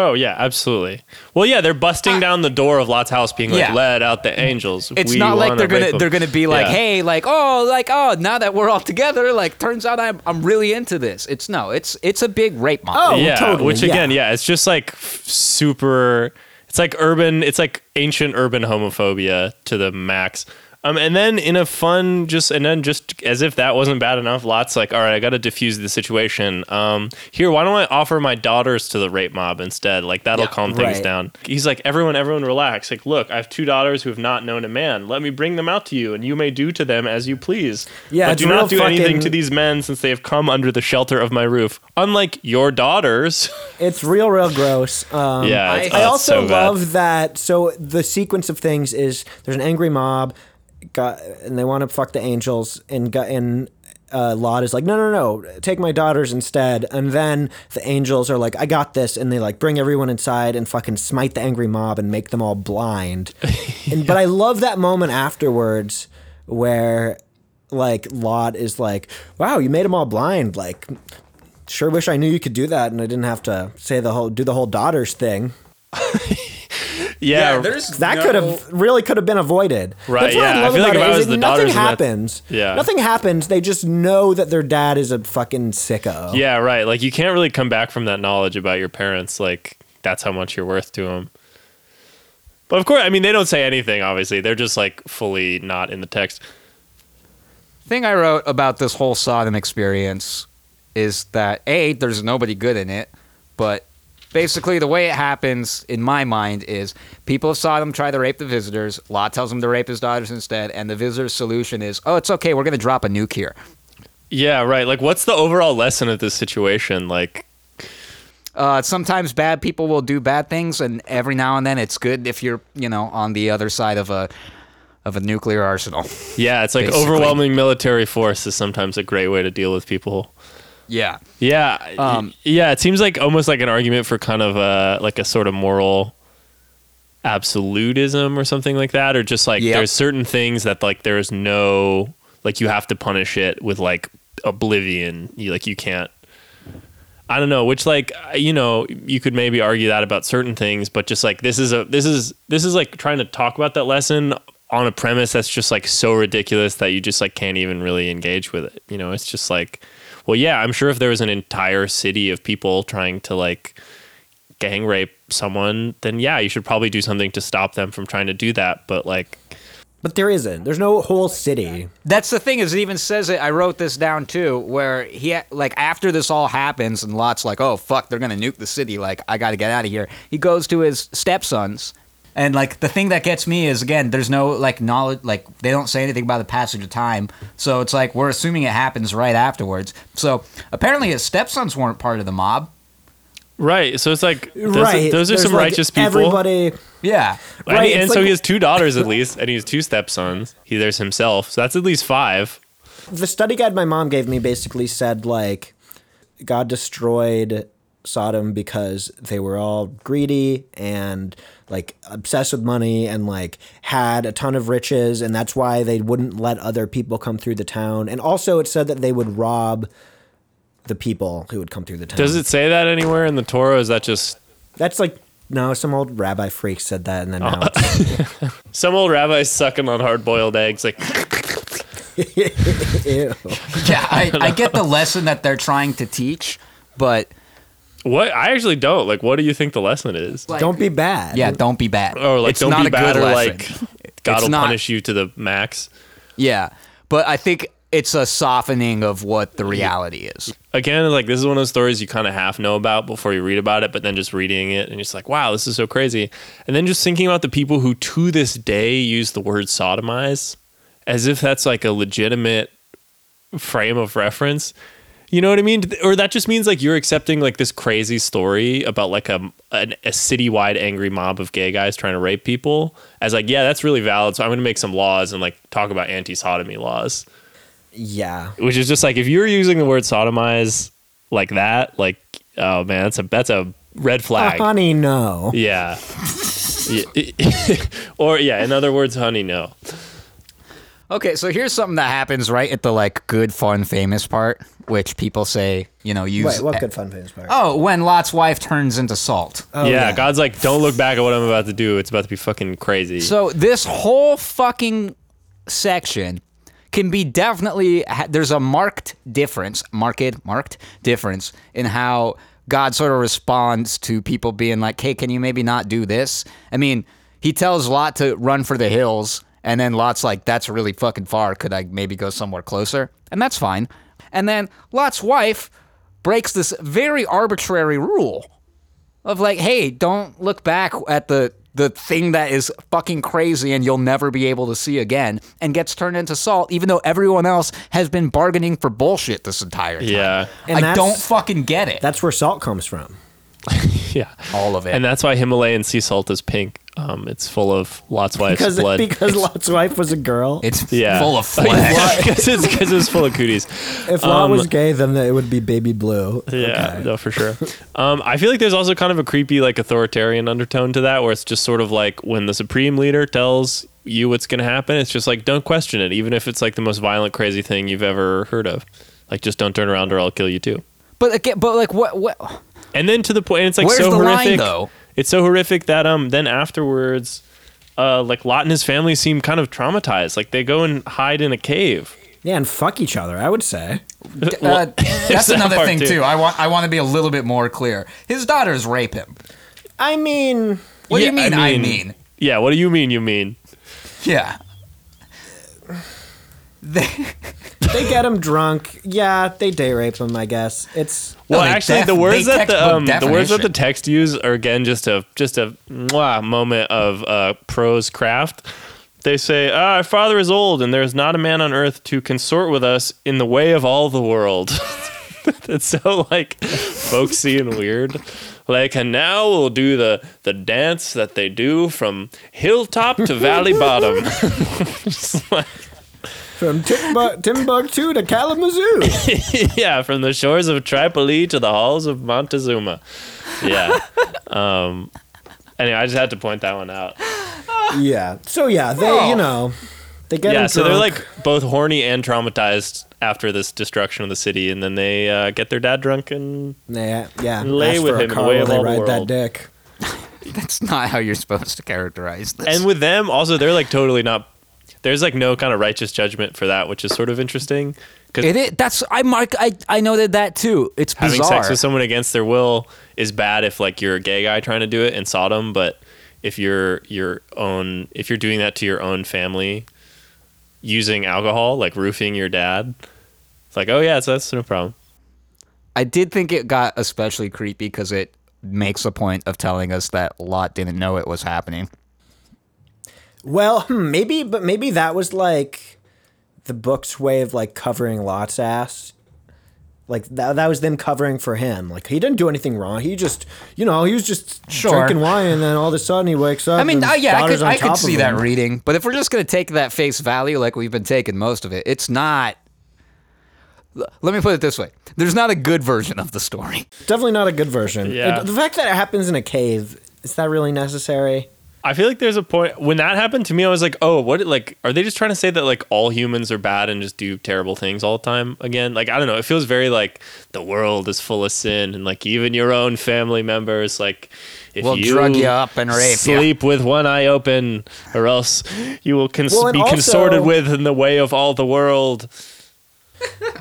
C: Oh yeah, absolutely. Well, yeah, they're busting down the door of Lot's house, being like,
B: Yeah.
C: "Let out the angels."
B: It's
C: We
B: not like they're gonna
C: rape 'em."
B: they're gonna be like,
C: Yeah.
B: hey, like oh, like oh, now that we're all together, like turns out I'm I'm really into this. It's no, it's it's a big rape mob.
D: Oh,
C: yeah,
D: totally,
C: which again, yeah, it's just like super. It's like urban. It's like ancient urban homophobia to the max. Um, and then in a fun, just and then just as if that wasn't bad enough, Lot's like, all right, I got to diffuse the situation. Um, here, why don't I offer my daughters to the rape mob instead? Like that'll
B: Yeah,
C: calm things
D: right.
C: down. He's like, everyone, everyone, relax. Like, look, I have two daughters who have not known a man. Let me bring them out to you, and you may do to them as you please.
D: Yeah,
C: but do not do anything to these men since they have come under the shelter of my roof. Unlike your daughters.
D: It's real, real gross. Um,
C: Yeah,
D: I, I also
C: so
D: love that. So the sequence of things is there's an angry mob, got, and they want to fuck the angels, and got, and uh, Lot is like, no, no, no, take my daughters instead. And then the angels are like, I got this, and they like bring everyone inside and fucking smite the angry mob and make them all blind. and but I love that moment afterwards where like Lot is like, wow, you made them all blind, like Sure wish I knew you could do that and I didn't have to say the whole do the whole daughters thing.
C: Yeah,
B: there's
D: That
B: no-
D: could have really could have been avoided.
C: Right,
D: That's what
C: yeah.
D: I
C: I
D: love
C: feel like
D: about
C: if
D: it
C: I
D: is
C: was
D: that
C: the
D: nothing
C: daughters and
D: happens.
C: yeah.
D: Nothing happens. They just know that their dad is a fucking sicko.
C: Yeah, right. Like you can't really come back from that knowledge about your parents. Like that's how much you're worth to them. But of course, I mean, they don't say anything. Obviously, they're just like fully not in the text.
B: thing I wrote about this whole Sodom experience is that a there's nobody good in it, but basically the way it happens in my mind is people of Sodom try to rape the visitors. Lot tells them to rape his daughters instead, and the visitors' solution is, "Oh, it's okay. We're going to drop a nuke here."
C: Yeah, right. Like, what's the overall lesson of this situation? Like,
B: Uh, sometimes bad people will do bad things, and every now and then it's good if you're, you know, on the other side of a of a nuclear arsenal.
C: yeah, it's like
B: Basically.
C: overwhelming military force is sometimes a great way to deal with people.
B: Yeah.
C: Yeah,
B: Um,
C: yeah. It seems like almost like an argument for kind of a like a sort of moral absolutism or something like that, or just like
B: Yep.
C: there's certain things that like there's no like you have to punish it with like oblivion. You like you can't. I don't know, which like you know you could maybe argue that about certain things, but just like this is a this is this is like trying to talk about that lesson on a premise that's just like so ridiculous that you just like can't even really engage with it. You know, it's just like, well, yeah, I'm sure if there was an entire city of people trying to like gang rape someone, then yeah, you should probably do something to stop them from trying to do that. But like,
D: But there isn't. There's no whole city.
B: That's the thing is it even says it. I wrote this down too, where he like after this all happens and Lot's like, oh fuck, they're gonna nuke the city. Like I got to get out of here. He goes to his stepsons, and like the thing that gets me is again, there's no like knowledge. Like they don't say anything about the passage of time, so it's like we're assuming it happens right afterwards. So apparently his stepsons weren't part of the mob.
C: right? So it's like those,
D: right.
C: those are
D: There's,
C: some
D: like,
C: righteous people.
D: Everybody.
B: Yeah,
C: and,
D: right,
C: he- and
D: it's
C: so
D: like-
C: he has two daughters at least, and he has two stepsons. He there's himself, so that's at least five.
D: The study guide my mom gave me basically said like God destroyed Sodom because they were all greedy and like obsessed with money and like had a ton of riches and that's why they wouldn't let other people come through the town. And also it said that they would rob the people who would come through the town.
C: Does it say that anywhere in the Torah? Is that just
D: That's like no, some old rabbi freak said that and then
C: Oh.
D: now it's
C: some old rabbi sucking on hard boiled eggs? Like,
D: ew.
B: yeah. I, I get the lesson that they're trying to teach, but
C: what? I actually don't. Like, what do you think the lesson is?
B: like,
D: Don't be bad.
B: yeah, don't be bad.
C: Or like,
B: It's
C: don't
B: not
C: be
B: a
C: bad,
B: good
C: or
B: lesson.
C: like, God
B: It's
C: will
B: not-
C: punish you to the max.
B: Yeah, but I think it's a softening of what the reality is.
C: again, like this is one of those stories you kind of half know about before you read about it, but then just reading it and you're just like, wow, this is so crazy. And then just thinking about the people who to this day use the word sodomize as if that's like a legitimate frame of reference. You know what I mean? Or that just means like you're accepting like this crazy story about like a an, a citywide angry mob of gay guys trying to rape people as like, yeah, that's really valid. So I'm going to make some laws and like talk about anti-sodomy laws
D: Yeah.
C: which is just like if you're using the word sodomize like that, like oh man, that's a that's a red flag.
D: honey, no.
C: Yeah. Yeah. or yeah, in other words, honey, no.
B: Okay, so here's something that happens right at the like good, fun, famous part, which people say, you know, use.
D: Wait, what good fun famous part?
B: Oh, when Lot's wife turns into salt.
D: Oh,
C: yeah, God's like, don't look back at what I'm about to do. It's about to be fucking crazy.
B: So this whole fucking section can be definitely there's a marked difference, marked marked difference in how God sort of responds to people being like, "Hey, can you maybe not do this?" I mean, he tells Lot to run for the hills, and then Lot's like, "That's really fucking far. Could I maybe go somewhere closer?" And that's fine. And then Lot's wife breaks this very arbitrary rule of like, hey, don't look back at the the thing that is fucking crazy and you'll never be able to see again, and gets turned into salt, even though everyone else has been bargaining for bullshit this entire time.
C: yeah.
D: And
B: I don't fucking get it.
D: That's where salt comes from.
C: Yeah.
B: all of it.
C: And that's why Himalayan sea salt is pink. Um, it's full of Lot's wife's
D: Because
C: blood.
D: because Lot's wife was a girl.
B: it's
C: yeah.
B: full of flesh.
C: Because it's, 'cause it's full of cooties.
D: if Lot
C: um,
D: was gay, then it would be baby blue.
C: Yeah,
D: Okay.
C: no, for sure. Um, I feel like there's also kind of a creepy, like authoritarian undertone to that, where it's just sort of like when the supreme leader tells you what's going to happen, it's just like don't question it, even if it's like the most violent, crazy thing you've ever heard of. Like just don't turn around or I'll kill you too.
B: But again, but like what what?
C: And then to the point, it's like
B: Where's
C: so
B: the line,
C: horrific.
B: though?
C: It's so horrific that um then afterwards, uh like Lot and his family seem kind of traumatized. Like they go and hide in a cave.
D: Yeah, and fuck each other. I would say.
B: Uh, that's
C: that
B: another thing
C: too.
B: too. I want I want to be a little bit more clear. His daughters rape him.
D: I mean,
B: What do you
C: Yeah,
B: mean? I mean,
C: Yeah, what do you mean? You mean?
B: yeah. They,
D: they get him drunk. Yeah, they day rape him. I guess it's.
C: Well,
B: they
C: actually,
B: def-
C: the words that the um, the words that the text use are again just a just a mwah moment of uh, prose craft. They say, ah, "Our father is old, and there is not a man on earth to consort with us in the way of all the world." it's so like folksy and weird. Like, and now we'll do the the dance that they do from hilltop to valley bottom. Just like-
D: From Timbu- Timbuktu to Kalamazoo.
C: yeah, from the shores of Tripoli to the halls of Montezuma. Yeah. Um, anyway, I just had to point that one out.
D: yeah. So yeah, they
B: Oh.
D: you know they get
C: yeah,
D: him
C: so they're like both horny and traumatized after this destruction of the city, and then they uh, get their dad drunk and
D: yeah, yeah.
C: lay
D: ask
C: with him in the way of
D: they
C: all the
D: ride that dick.
B: that's not how you're supposed to characterize this.
C: and with them also they're like totally not. There's like no kind of righteous judgment for that, which is sort of interesting. Because
B: it is. That's I mark. I I noted that too. It's
C: having
B: bizarre.
C: sex with someone against their will is bad if like you're a gay guy trying to do it in Sodom, but if you're your own if you're doing that to your own family using alcohol, like roofing your dad, it's like, oh yeah, so that's no problem.
B: I did think it got especially creepy because it makes a point of telling us that Lot didn't know it was happening.
D: Well, hmm, maybe, but maybe that was like the book's way of like covering Lot's ass. Like that, that was them covering for him. Like he didn't do anything wrong. He just, you know, he was just
B: Sure.
D: drinking wine, and then all of a sudden he wakes up.
B: I mean,
D: and
B: uh, yeah, I could, I could see that reading. But if we're just going to take that face value like we've been taking most of it, it's not. Let me put it this way there's not a good version of the story.
D: Definitely not a good version.
C: Yeah.
D: It- the fact that it happens in a cave is that really necessary?
C: I feel like there's a point when that happened to me. I was like, oh, what? Like, are they just trying to say that like all humans are bad and just do terrible things all the time again? Like, I don't know. It feels very like the world is full of sin and like even your own family members, like if
B: Will
C: you
B: drug you up and rape you.
C: sleep with one eye open, or else you will cons-
D: Well,
C: be
D: also-
C: consorted with in the way of all the world.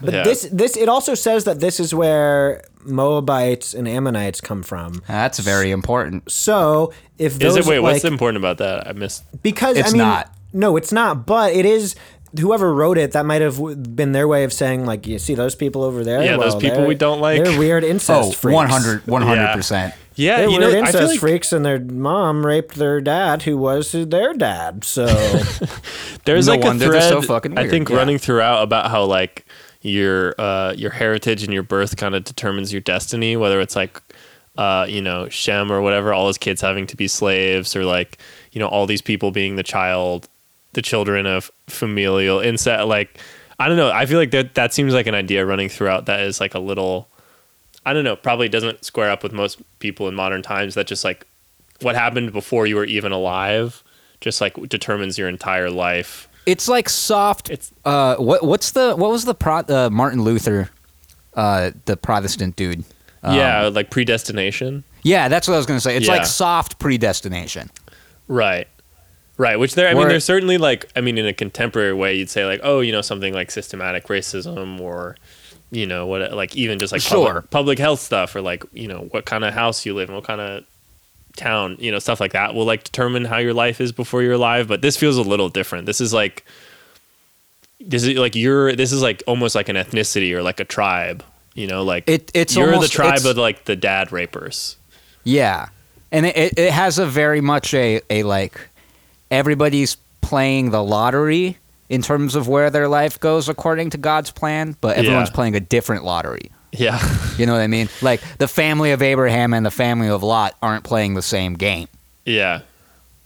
D: But
C: Yeah.
D: this, this, it also says that this is where Moabites and Ammonites come from.
B: That's very important.
D: So if
C: Is
D: those
C: it? Wait,
D: like,
C: what's important about that? I missed.
D: because
B: It's
D: I mean,
B: not.
D: No, it's not. But it is. Whoever wrote it, that might have been their way of saying, like, you see those people over there.
C: Yeah, those people we don't like."
D: They're weird incest
B: Oh,
D: freaks.
B: 100 100%.
C: Yeah,
D: They're
C: you
D: weird
C: know, I
D: incest
C: feel like
D: freaks, and their mom raped their dad, who was their dad. So
C: There's
B: No
C: like a
B: wonder
C: thread
B: so fucking
C: I think
B: yeah.
C: running throughout about how like your uh your heritage and your birth kind of determines your destiny, whether it's like uh you know Shem or whatever, all his kids having to be slaves, or like you know all these people being the child, the children of familial incest. Like I don't know. I feel like that that seems like an idea running throughout that is like a little. I don't know. Probably doesn't square up with most people in modern times. That just like what happened before you were even alive, just like determines your entire life.
B: It's like soft.
C: It's-
B: uh, what what's the what was the pro, uh, Martin Luther, uh, the Protestant dude? Um,
C: yeah, like predestination.
B: yeah, that's what I was gonna say. It's
C: Yeah.
B: like soft predestination.
C: Right. Right. Which there, I mean, there's certainly like, I mean, in a contemporary way, you'd say like, oh, you know, something like systematic racism or, you know, what, like even just like
B: Sure.
C: public, public health stuff or like, you know, what kind of house you live in, what kind of town, you know, stuff like that will like determine how your life is before you're alive. But this feels a little different. This is like, this is like you're, this is like almost like an ethnicity or like a tribe, you know, like
B: It- it's
C: you're
B: almost-
C: the tribe of like the dad rapers.
B: Yeah, and it, it, has a very much a a like everybody's playing the lottery in terms of where their life goes according to God's plan, but everyone's
C: Yeah.
B: playing a different lottery.
C: Yeah.
B: You know what I mean? Like the family of Abraham and the family of Lot aren't playing the same game.
C: yeah.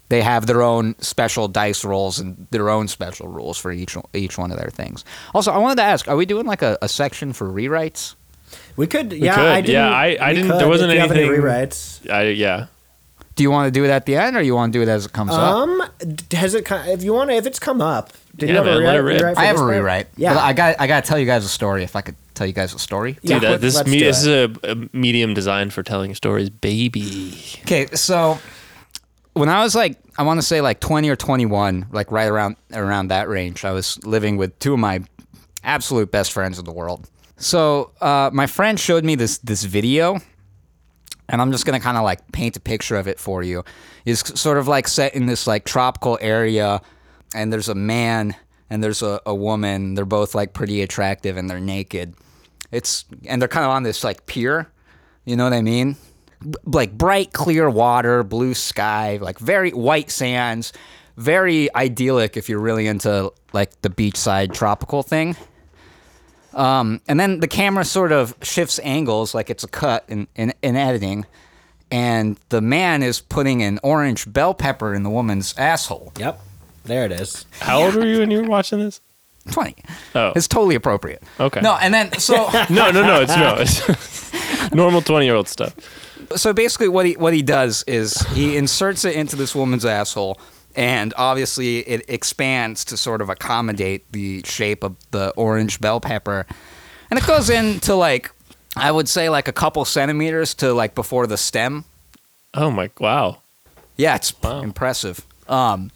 B: They have their own special dice rolls and their own special rules for each each one of their things. Also, I wanted to ask: Are we doing like a, a section for rewrites?
D: we could. yeah,
C: could.
D: I didn't.
C: Yeah, I- I didn't-
D: could
C: there wasn't
D: if you have any rewrites.
C: I, yeah.
B: Do you want to do it at the end, or you want to do it as it comes up?
D: Um, has it? If you want, to, if it's come up, Did
C: Yeah,
D: you have
C: man,
D: a
C: let it
D: rewrite?
C: rip.
D: rewrite for
B: I have
D: this
B: a
D: part?
B: rewrite.
D: Yeah.
B: But I got I got to tell you guys a story. If I could tell you guys a story.
D: Yeah,
C: Dude, that, this,
D: let's
C: me-
D: do
C: this
D: it.
C: is a, a medium designed for telling stories, baby.
B: Okay, so when I was like, I want to say like 20 or 21, like right around around that range, I was living with two of my absolute best friends in the world. So uh, my friend showed me this this video, and I'm just gonna kind of like paint a picture of it for you. It's sort of like set in this like tropical area, and there's a man and there's a, a woman. They're both like pretty attractive and they're naked. It's and they're kind of on this like pier. You know what I mean? B- like bright, clear water, blue sky, like very white sands, very idyllic if you're really into like the beachside tropical thing. Um, and then the camera sort of shifts angles like it's a cut in, in, in editing. And the man is putting an orange bell pepper in the woman's asshole.
D: Yep. There it is.
C: How old were you when you were watching this?
B: 20.
C: Oh.
B: It's totally appropriate.
C: Okay.
B: No, and then so
C: No, no, no. It's no. It's normal twenty-year-old stuff.
B: so basically what he what he does is he inserts it into this woman's asshole and obviously it expands to sort of accommodate the shape of the orange bell pepper and it goes into like i would say like a couple centimeters to like before the stem
C: Oh my! Wow,
B: yeah it's
C: Wow.
B: impressive um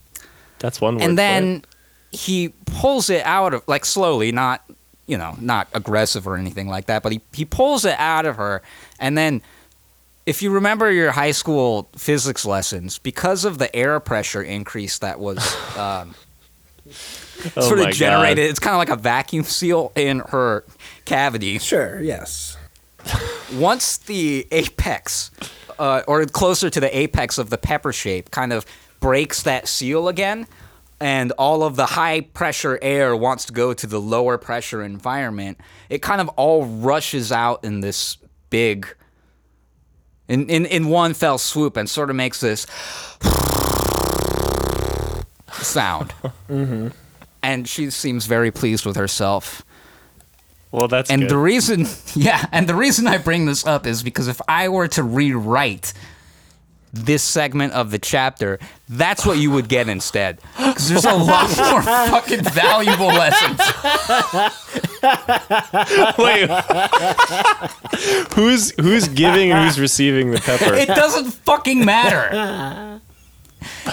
C: that's one word.
B: and then
C: it.
B: he pulls it out of like slowly not you know not aggressive or anything like that but he, he pulls it out of her and then if you remember your high school physics lessons because of the air pressure increase that was um,
C: oh
B: sort
C: my
B: of generated
C: God.
B: it's kind of like a vacuum seal in her cavity
D: Sure. Yes.
B: once the apex, uh, or closer to the apex of the pepper shape, kind of breaks that seal again, and all of the high pressure air wants to go to the lower pressure environment, it kind of all rushes out in this big. In, in, in one fell swoop and sort of makes this sound. mm-hmm. And she seems very pleased with herself.
C: Well, that's
B: And
C: good.
B: the reason, yeah, and the reason I bring this up is because if I were to rewrite this segment of the chapter, that's what you would get instead. Because there's a lot more fucking valuable lessons.
C: Wait, who's who's giving and who's receiving the pepper?
B: It doesn't fucking matter.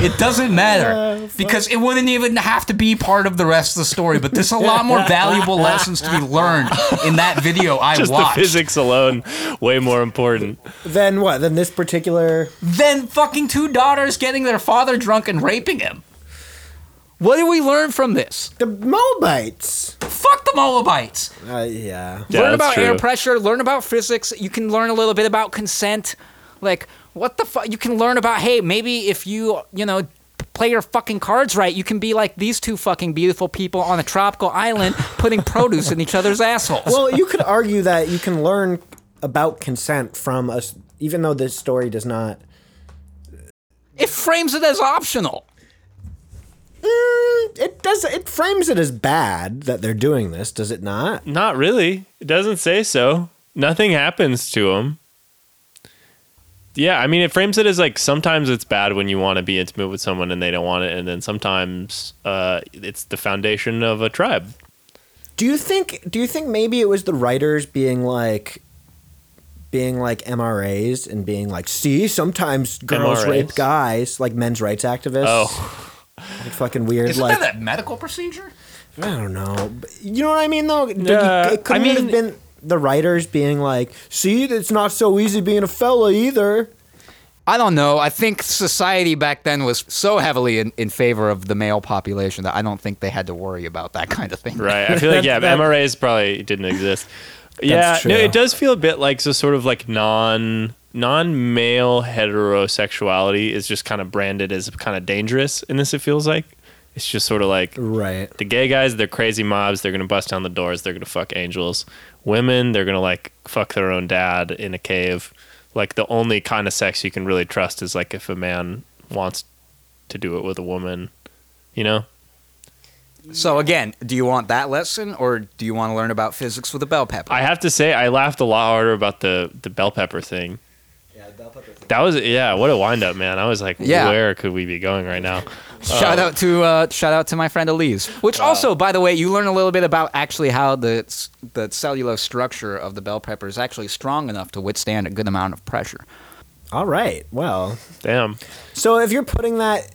B: It doesn't matter because it wouldn't even have to be part of the rest of the story. But there's a lot more valuable lessons to be learned in that video I
C: Just
B: watched.
C: the physics alone, way more important.
D: Then what? Then this particular.
B: Than fucking two daughters getting their father drunk and raping him. What did we learn from this?
D: The Moabites.
B: Fuck the Moabites.
D: Uh, yeah.
C: Yeah,
B: learn
C: that's
B: about air pressure. Learn about physics. You can learn a little bit about consent. Like what the fuck? You can learn about hey, maybe if you you know play your fucking cards right, you can be like these two fucking beautiful people on a tropical island putting produce in each other's assholes.
D: Well, you could argue that you can learn about consent from us, even though this story does not.
B: it frames it as optional.
D: Mm, it does. It frames it as bad that they're doing this, does it not?
C: Not really. It doesn't say so. Nothing happens to him. Yeah, I mean, it frames it as like sometimes it's bad when you want to be intimate with someone and they don't want it, and then sometimes uh, it's the foundation of a tribe.
D: Do you think? Do you think maybe it was the writers being like, being like MRAs and being like, see, sometimes girls
C: MRAs?
D: rape guys, like men's rights activists.
C: Oh,
D: like fucking weird.
B: Isn't
D: like
B: that a medical procedure?
D: I don't know. You know what I mean, though. Did you-
C: Yeah,
D: it couldn't
C: I
D: have
C: mean-
D: been the writers being like, see, it's not so easy being a fella either.
B: I don't know. I think society back then was so heavily in, in favor of the male population that I don't think they had to worry about that kind of thing.
C: right. I feel like yeah,
D: That-
C: MRAs probably didn't exist. Yeah,
D: true.
C: no, it does feel a bit like so sort of like non non male heterosexuality is just kind of branded as kind of dangerous in this. It feels like it's just sort of like
D: Right.
C: the gay guys, they're crazy mobs. They're gonna bust down the doors. They're gonna fuck angels. Women, they're gonna like fuck their own dad in a cave. Like the only kind of sex you can really trust is like if a man wants to do it with a woman, you know.
B: So again, do you want that lesson or do you want to learn about physics with a bell pepper?
C: I have to say, I laughed a lot harder about the the bell pepper thing. That was yeah. What a wind up, man. I was like,
B: Yeah.
C: where could we be going right now?
B: Shout out to uh, shout out to my friend Elise. Which also, by the way, you learn a little bit about actually how the the cellulose structure of the bell pepper is actually strong enough to withstand a good amount of pressure.
D: All right. Well,
C: Damn.
D: so if you're putting that,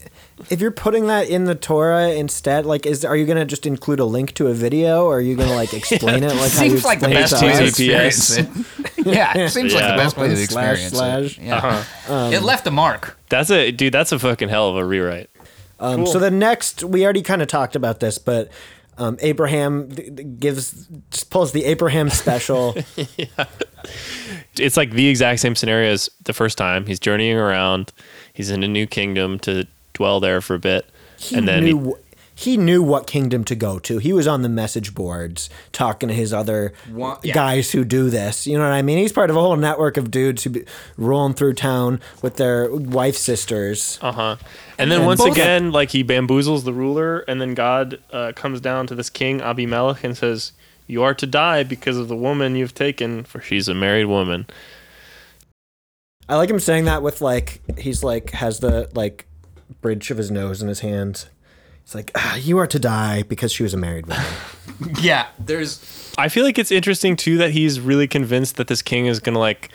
D: if you're putting that in the Torah instead, like, is are you gonna just include a link to a video, or are you gonna like explain it like how you
B: Seems like the best way to
C: HTTPS.
B: experience it. yeah, it seems like the best way to
D: Slash,
B: experience
D: slash.
B: it. Yeah. it left a mark.
C: That's a dude. That's a fucking hell of a rewrite.
D: Um, So the next, we already kind of talked about this, but um, Abraham d- d- gives just pulls the Abraham special.
C: It's like the exact same scenario as the first time. He's journeying around. He's in a new kingdom to dwell there for a bit,
D: He
C: and then
D: knew
C: he,
D: he knew what kingdom to go to. He was on the message boards talking to his other
B: One- yeah.
D: guys who do this. You know what I mean? He's part of a whole network of dudes who be rolling through town with their wife sisters.
C: Uh huh. And then
D: And
C: once
D: both-
C: again, like he bamboozles the ruler, and then God uh, comes down to this king Abimelech and says, "You are to die because of the woman you've taken, for she's a married woman."
D: I like him saying that with like he's like has the like bridge of his nose in his hands. It's like ah, you are to die because she was a married woman.
B: Yeah, there's
C: I feel like it's interesting too that he's really convinced that this king is gonna like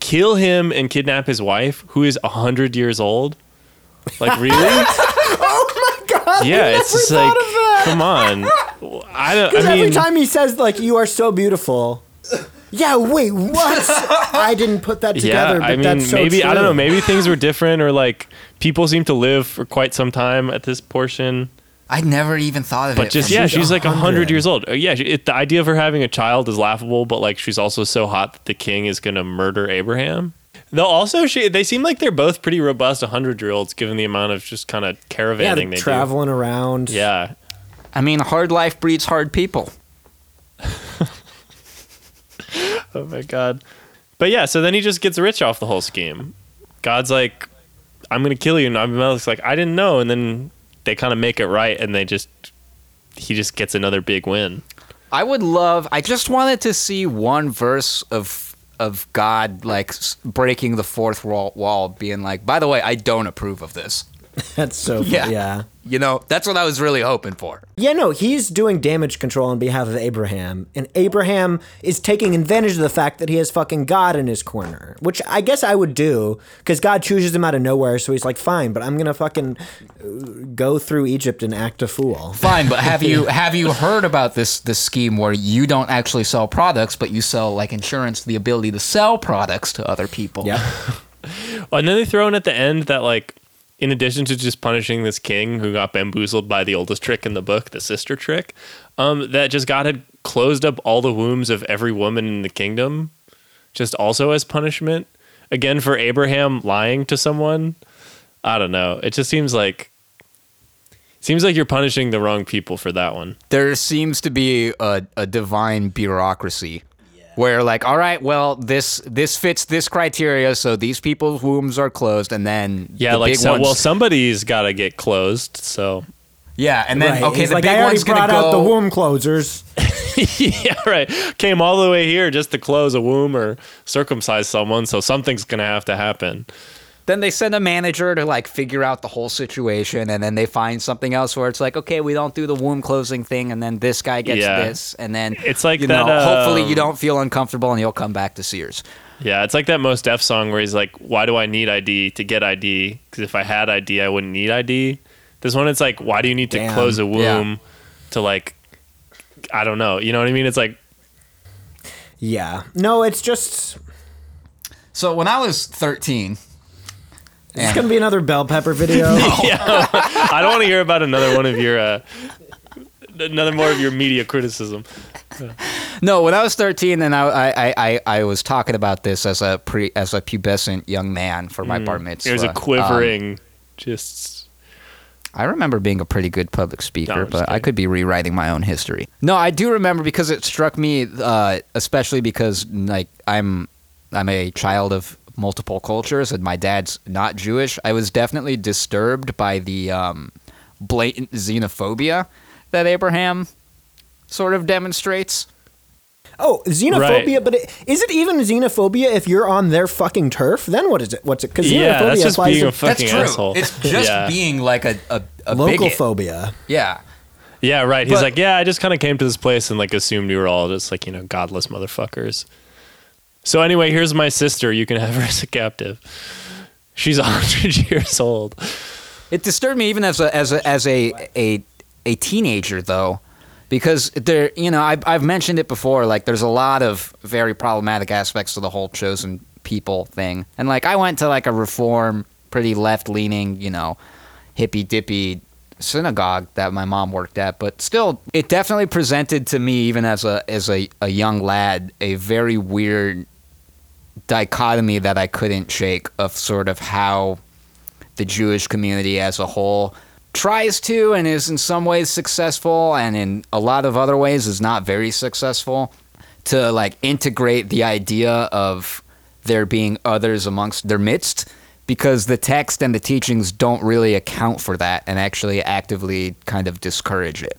C: kill him and kidnap his wife, who is a hundred years old. Like really?
D: oh my god!
C: yeah, it's just like, come on. I don't.
D: Because
C: I mean,
D: every time he says like "you are so beautiful," yeah. Wait, what? I didn't put that together.
C: yeah.
D: but
C: I mean,
D: that's so
C: maybe I don't know. Maybe things were different, or like people seem to live for quite some time at this portion.
B: I never even thought of
C: But
B: it.
C: But
B: just
C: yeah,
D: she's
C: she's like a
D: 100.
C: years old. Uh, Yeah, she- it, the idea of her having a child is laughable, but like she's also so hot that the king is gonna murder Abraham. Though also, she they seem like they're both pretty robust hundred year olds, given the amount of just kind of caravanning
D: they're
C: they
D: traveling around.
C: Yeah,
B: I mean, hard life breeds hard people.
C: Oh my god. But yeah, so then he just gets rich off the whole scheme. God's like, I'm gonna kill you, and Abimelech's like, I didn't know, and then they kind of make it right, and they just he just gets another big win.
B: I would love. I just wanted to see one verse of of God like breaking the fourth wall, wall, being like, "By the way, I don't approve of this."
D: That's so
B: Yeah.
D: yeah. yeah.
B: You know, that's what I was really hoping for.
D: Yeah, no, he's doing damage control on behalf of Abraham, and Abraham is taking advantage of the fact that he has fucking God in his corner, which I guess I would do because God chooses him out of nowhere. So he's like, fine, but I'm gonna fucking uh, go through Egypt and act a fool.
B: Fine, but have you have you heard about this this scheme where you don't actually sell products, but you sell like insurance, the ability to sell products to other people?
D: Yep.
C: And then they throw in at the end that like, in addition to just punishing this king who got bamboozled by the oldest trick in the book, the sister trick, um, that just God had closed up all the wombs of every woman in the kingdom, just also as punishment. Again for Abraham lying to someone. I don't know. It just seems like seems like you're punishing the wrong people for that one.
B: there seems to be a, a divine bureaucracy where like all right well this this fits this criteria so these people's wombs are closed and then
C: Yeah,
B: the
C: like
B: big
C: so.
B: ones,
C: Well, somebody's got to get closed. So
B: yeah and then
D: right.
B: okay
D: He's
B: the
D: like,
B: big
D: I already
B: one's gonna
D: brought
B: go
D: out the womb closers.
C: yeah, right. Came all the way here just to close a womb or circumcise someone, so something's gonna have to happen.
B: Then they send a manager to like figure out the whole situation and then they find something else where it's like okay we don't do the womb closing thing and then this guy gets
C: Yeah.
B: this and then
C: It's like
B: you
C: that,
B: know hopefully
C: um,
B: you don't feel uncomfortable and you'll come back to Sears
C: Yeah, it's like that Mos Def song where he's like, "Why do I need ID to get ID? Because if I had ID, I wouldn't need ID." This one, it's like, "Why do you need to
D: Damn.
C: close a
B: Yeah.
C: womb to like?" I don't know. You know what I mean? It's like,
D: Yeah. No, it's just
B: so when I was 13
D: it's gonna be another bell pepper video.
C: yeah, I don't want to hear about another one of your, uh, another more of your media criticism.
B: No, when I was 13 and I, I, I, I was talking about this as a pre as a pubescent young man for my bar mitzvah.
C: There's a
B: um,
C: quivering, just
B: I remember being a pretty good public speaker,
C: No, I'm just
B: but I
C: kidding.
B: could be rewriting my own history. No, I do remember because it struck me, uh, especially because like I'm I'm a child of multiple cultures and my dad's not Jewish. I was definitely disturbed by the um, blatant xenophobia that Abraham sort of demonstrates.
D: Oh, xenophobia,
C: Right.
D: but it, is it even xenophobia if you're on their fucking turf? Then what is it? What's it? Because
C: Yeah,
D: xenophobia
C: that's just being
D: to
C: a fucking
B: That's true.
C: asshole.
B: It's just
C: Yeah.
B: being like a, a, a
D: local
B: bigot.
D: phobia.
B: Yeah.
C: Yeah, right. He's
B: But-
C: like, yeah, I just kind of came to this place and like assumed you were all just like you know godless motherfuckers. So anyway, here's my sister. You can have her as a captive. She's hundred years old.
B: It disturbed me even as a as a as a a, a teenager though, because there you know I've I've mentioned it before. Like there's a lot of very problematic aspects to the whole chosen people thing, and like I went to like a reform, pretty left leaning, you know, hippy dippy synagogue that my mom worked at, but still, it definitely presented to me even as a as a, a young lad a very weird dichotomy that I couldn't shake of sort of how the Jewish community as a whole tries to and is in some ways successful and in a lot of other ways is not very successful to like integrate the idea of there being others amongst their midst because the text and the teachings don't really account for that and actually actively kind of discourage it.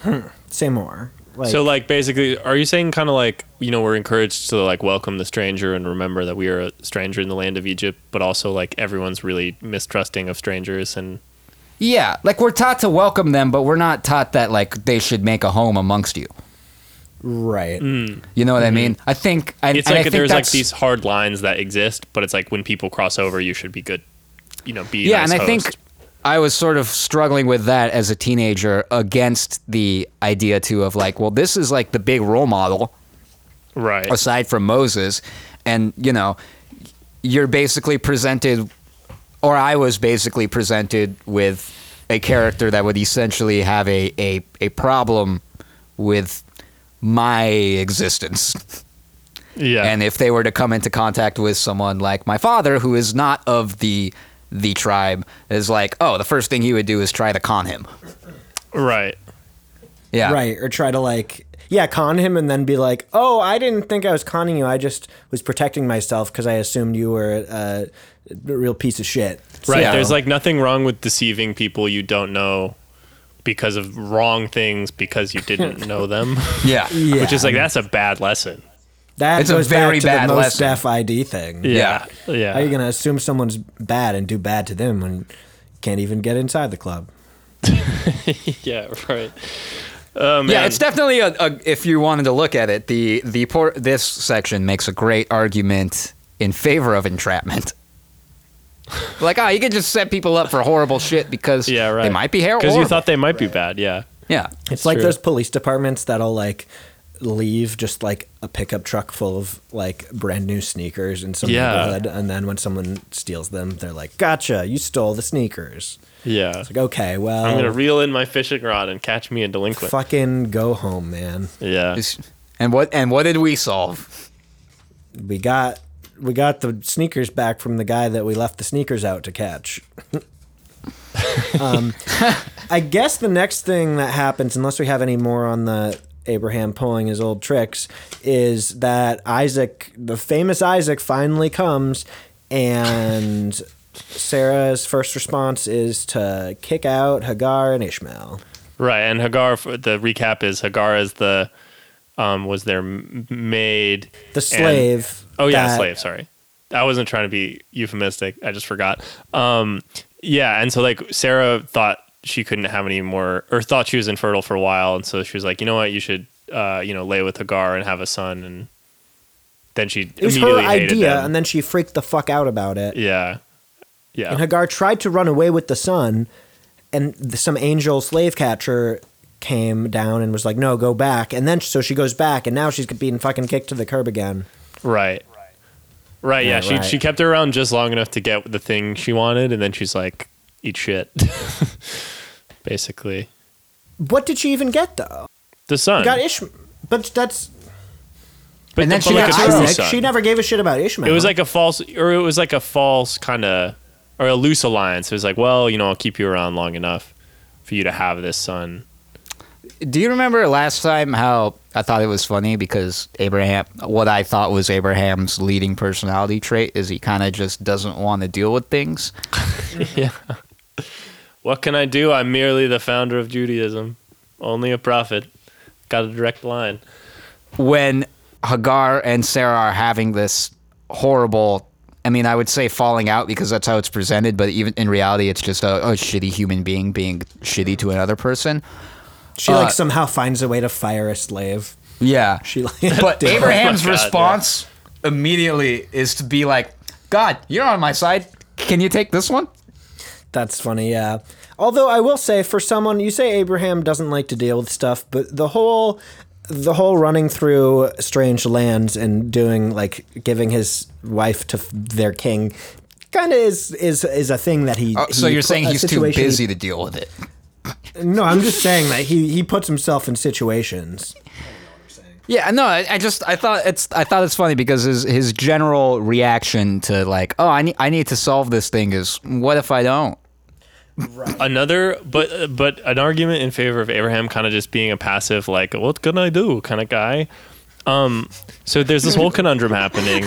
B: Hmm.
D: Say more. Like,
C: so like basically, are you saying kind of like you know we're encouraged to like welcome the stranger and remember that we are a stranger in the land of Egypt, but also like everyone's really mistrusting of strangers and
B: Yeah, like we're taught to welcome them, but we're not taught that like they should make a home amongst you.
D: Right. Mm.
B: You know what I mm-hmm. mean? I think and,
C: it's
B: and I
C: like
B: think
C: there's like these hard lines that exist, but it's like when people cross over, you should be good. You know, be
B: yeah,
C: nice
B: and I think. I was sort of struggling with that as a teenager against the idea too of like, well, this is like the big role model
C: right.
B: aside from Moses, and you know, you're basically presented, or I was basically presented with a character that would essentially have a a, a problem with my existence.
C: Yeah,
B: And if they were to come into contact with someone like my father, who is not of the the tribe, is like, oh, the first thing he would do is try to con him.
C: right.
B: Yeah,
D: Right. Or try to like, yeah, con him and then be like, oh, I didn't think I was conning you. I just was protecting myself because I assumed you were uh, a real piece of shit.
C: Right.
B: Yeah.
C: There's like nothing wrong with deceiving people you don't know because of wrong things because you didn't know them.
B: yeah,
D: Yeah.
C: Which is like that's a bad lesson.
D: That
B: It's a very
D: back to
B: bad
D: the most
B: lesson.
D: deaf ID thing.
C: Yeah. Yeah.
D: How are you gonna assume someone's bad and do bad to them when you can't even get inside the club?
C: yeah, right. Oh.
B: Yeah, it's definitely a, a. If you wanted to look at it, the the por- this section makes a great argument in favor of entrapment. Like, oh, you can just set people up for horrible shit because
C: yeah, right.
B: they might be horrible.
C: Because you thought they might be bad, yeah.
B: yeah,
D: It's like
C: true.
D: those police departments that'll like leave just like a pickup truck full of like brand new sneakers in some
C: Yeah.
D: neighborhood, and then when someone steals them, they're like, "Gotcha, you stole the sneakers."
C: Yeah.
D: It's like, okay, well,
C: I'm gonna reel in my fishing rod and catch me a delinquent.
D: fucking go home, man.
C: Yeah.
B: And what and what did we solve?
D: We got we got the sneakers back from the guy that we left the sneakers out to catch. um, I guess the next thing that happens, unless we have any more on the Abraham pulling his old tricks, is that Isaac, the famous Isaac, finally comes, and Sarah's first response is to kick out Hagar and Ishmael.
C: Right, and Hagar. The recap is Hagar is the um, was their maid.
D: The slave.
C: Oh yeah,
D: that-
C: slave. Sorry, I wasn't trying to be euphemistic. I just forgot. Um, yeah, and so like Sarah thought she couldn't have any more, or thought she was infertile for a while, and so she was like, you know what, you should, uh, you know, lay with Hagar and have a son, and then she
D: It was her idea, and then she freaked the fuck out about it.
C: yeah, yeah,
D: And Hagar tried to run away with the son, and some angel slave catcher came down and was like, "No, go back." And then so she goes back, and now she's being fucking kicked to the curb again.
C: Right. Right, yeah.
D: Yeah,
C: she
D: right.
C: she kept her around just long enough to get the thing she wanted, and then she's like, "Eat shit," basically.
D: What did she even get though?
C: The son.
D: Got Ishmael, but that's
C: but
B: And then
C: the-
B: she
C: but
B: got
C: like a
B: Isaac.
C: true
D: Isaac.
C: son.
D: She never gave a shit about Ishmael.
C: It was like a false, or it was like a false kind of, or a loose alliance. It was like, well, you know, I'll keep you around long enough for you to have this son.
B: Do you remember last time how I thought it was funny because Abraham, what I thought was Abraham's leading personality trait is he kind of just doesn't want to deal with things.
C: yeah. What can I do? I'm merely the founder of Judaism, only a prophet. Got a direct line.
B: when Hagar and Sarah are having this horrible. I mean, I would say falling out because that's how it's presented, but even in reality, it's just a, a shitty human being being shitty to another person.
D: She
B: Uh,
D: like somehow finds a way to fire a slave.
B: Yeah.
D: She like
B: But
D: Damn.
B: Abraham's
C: God, yeah.
B: response immediately is to be like, God, you're on my side. Can you take this one?
D: That's funny, yeah. Although I will say, for someone, you say Abraham doesn't like to deal with stuff, but the whole, the whole running through strange lands and doing like giving his wife to f- their king, kind of is is is a thing that he.
B: Oh, so
D: he
B: you're
D: put-
B: saying
D: a
B: he's too
D: situation he-
B: busy to deal with it.
D: No, I'm just saying that he he puts himself in situations.
B: Yeah, no, I, I just I thought it's I thought it's funny because his his general reaction to like, oh, I need I need to solve this thing is what if I don't?
C: Another, but but an argument in favor of Abraham kind of just being a passive, like, what can I do kind of guy. Um, so there's this whole conundrum happening.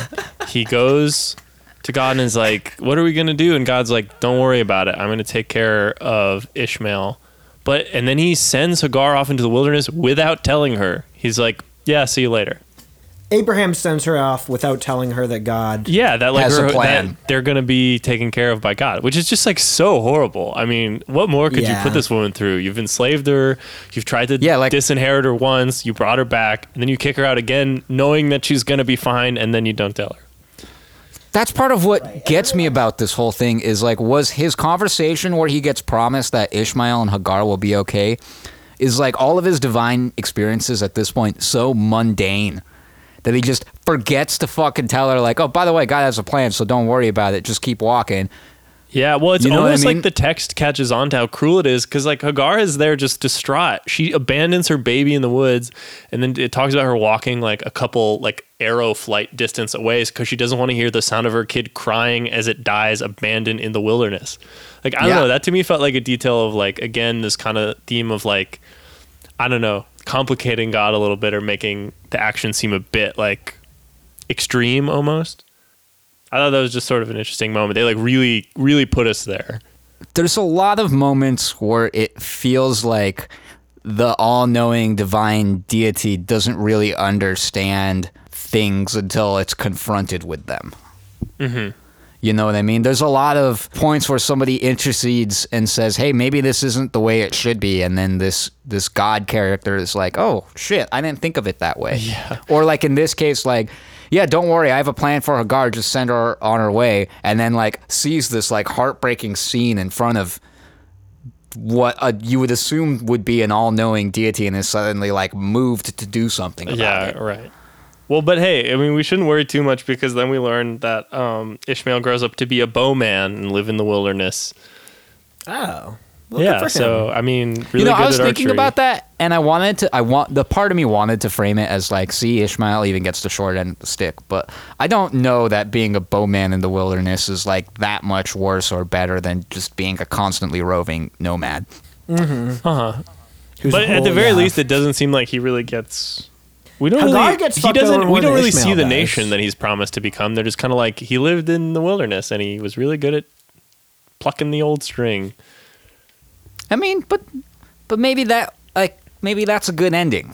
C: He goes to God and is like, "What are we gonna do?" And God's like, "Don't worry about it. I'm gonna take care of Ishmael." But and then he sends Hagar off into the wilderness without telling her. He's like, "Yeah, see you later."
D: Abraham sends her off without telling her that God.
C: Yeah, that like
B: Has a plan.
C: that they're gonna be taken care of by God, which is just like so horrible. I mean, what more could you put this woman through? You've enslaved her, you've tried to
B: Yeah, like-
C: disinherit her once, you brought her back, and then you kick her out again, knowing that she's gonna be fine, and then you don't tell her.
B: That's part of what gets me about this whole thing is like was his conversation where he gets promised that Ishmael and Hagar will be okay is like all of his divine experiences at this point so mundane that he just forgets to fucking tell her like, "Oh, by the way, God has a plan, so don't worry about it. Just keep walking."
C: Yeah, well, it's
B: You know what I
C: almost
B: mean?
C: like the text catches on to how cruel it is because, like, Hagar is there just distraught. She abandons her baby in the woods, and then it talks about her walking like a couple, like, arrow flight distance away because she doesn't want to hear the sound of her kid crying as it dies abandoned in the wilderness. Like, I don't
B: Yeah.
C: know. That to me felt like a detail of, like, again, this kind of theme of, like, I don't know, complicating God a little bit or making the action seem a bit, like, extreme almost. I thought that was just sort of an interesting moment. They like really, really put us there.
B: there's a lot of moments where it feels like the all-knowing divine deity doesn't really understand things until it's confronted with them. Mm-hmm. You know what I mean? There's a lot of points where somebody intercedes and says, "Hey, maybe this isn't the way it should be," and then this this God character is like, "Oh shit, I didn't think of it that way." Yeah. Or like in this case, like, "Yeah, don't worry, I have a plan for her Hagar. Just send her on her way," and then like sees this like heartbreaking scene in front of what uh you would assume would be an all-knowing deity, and is suddenly like moved to do something about
C: Yeah,
B: it.
C: right. Well, but hey, I mean, we shouldn't worry too much because then we learn that um, Ishmael grows up to be a bowman and live in the wilderness.
D: Oh, well, good
C: yeah,
D: for him.
C: so I mean, really
B: you know,
C: good
B: I was
C: at
B: thinking
C: archery.
B: about that, and I wanted to. I want the part of me wanted to frame it as like, see, Ishmael even gets the short end of the stick, but I don't know that being a bowman in the wilderness is like that much worse or better than just being a constantly roving nomad.
C: Uh-huh.
D: Who's
C: But at the very
D: yeah.
C: least, it doesn't seem like he really gets. We don't
D: Hagar
C: really.
D: gets
C: he doesn't. We don't really
D: Ishmael
C: see the
D: does.
C: nation that he's promised to become. They're just kind of like he lived in the wilderness and he was really good at plucking the old string.
B: I mean, but but maybe that like maybe that's a good ending.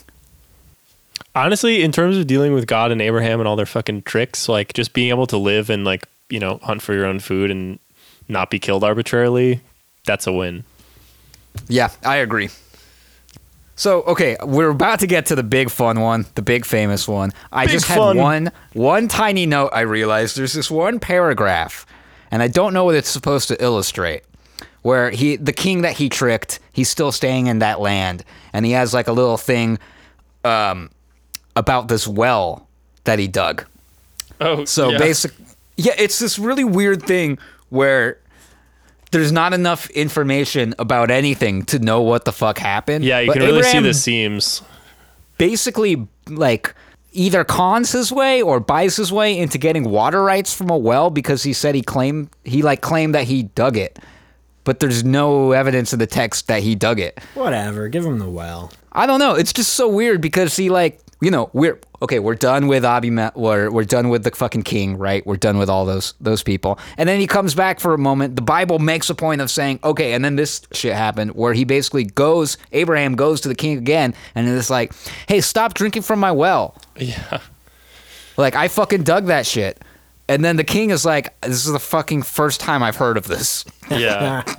C: honestly, in terms of dealing with God and Abraham and all their fucking tricks, like just being able to live and like, you know, hunt for your own food and not be killed arbitrarily, that's a win.
B: Yeah, I agree. So okay, we're about to get to the big fun one, the big famous one. I
C: Big
B: just
C: fun.
B: had one one tiny note. I realized there's this one paragraph, and I don't know what it's supposed to illustrate. Where he, the king that he tricked, he's still staying in that land, and he has like a little thing, um, about this well that he dug.
C: Oh,
B: So basic, yeah, it's this really weird thing where there's not enough information about anything to know what the fuck happened.
C: Yeah, you
B: But
C: can really
B: Abraham
C: see the seams.
B: Basically, like either cons his way or buys his way into getting water rights from a well because he said he claimed he like claimed that he dug it, but there's no evidence in the text that he dug it.
D: Whatever. Give him the well.
B: I don't know. It's just so weird because he like you know, we're okay. We're done with Abimelech. We're we're done with the fucking king, right? We're done with all those those people. And then he comes back for a moment. The Bible makes a point of saying, okay. And then this shit happened where he basically goes. Abraham goes to the king again, and it's like, hey, stop drinking from my well.
C: Yeah.
B: Like I fucking dug that shit. And then the king is like, this is the fucking first time I've heard of this.
C: Yeah.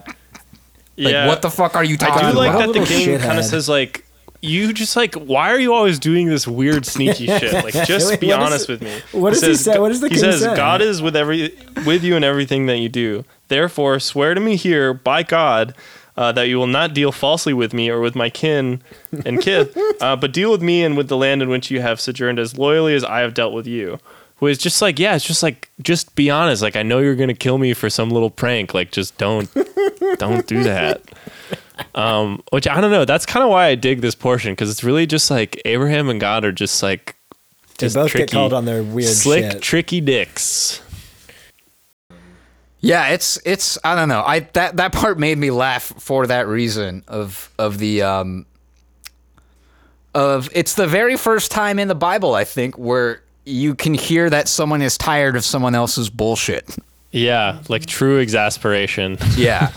B: Like,
C: yeah.
B: what the fuck are you talking
C: I do
B: about?
C: like
D: What a
C: that the king kind of says like you just like why are you always doing this weird sneaky shit like just
D: Wait,
C: be honest
D: it-
C: with me
D: what does he say? What does the
C: he
D: king
C: says
D: say?
C: god is with every with you in everything that you do therefore swear to me here by god uh, that you will not deal falsely with me or with my kin and kith, uh, but deal with me and with the land in which you have sojourned as loyally as I have dealt with you. Who is just like, yeah, it's just like, just be honest. Like, I know you're gonna kill me for some little prank. Like, just don't, don't do that. Um, which I don't know. That's kind of why I dig this portion because it's really just like Abraham and God are just like,
D: They both
C: tricky,
D: get called on their weird
C: slick,
D: shit.
C: tricky dicks.
B: Yeah, it's it's I don't know. I that that part made me laugh for that reason of of the um of it's the very first time in the Bible I think where you can hear that someone is tired of someone else's bullshit.
C: Yeah, like true exasperation.
B: Yeah.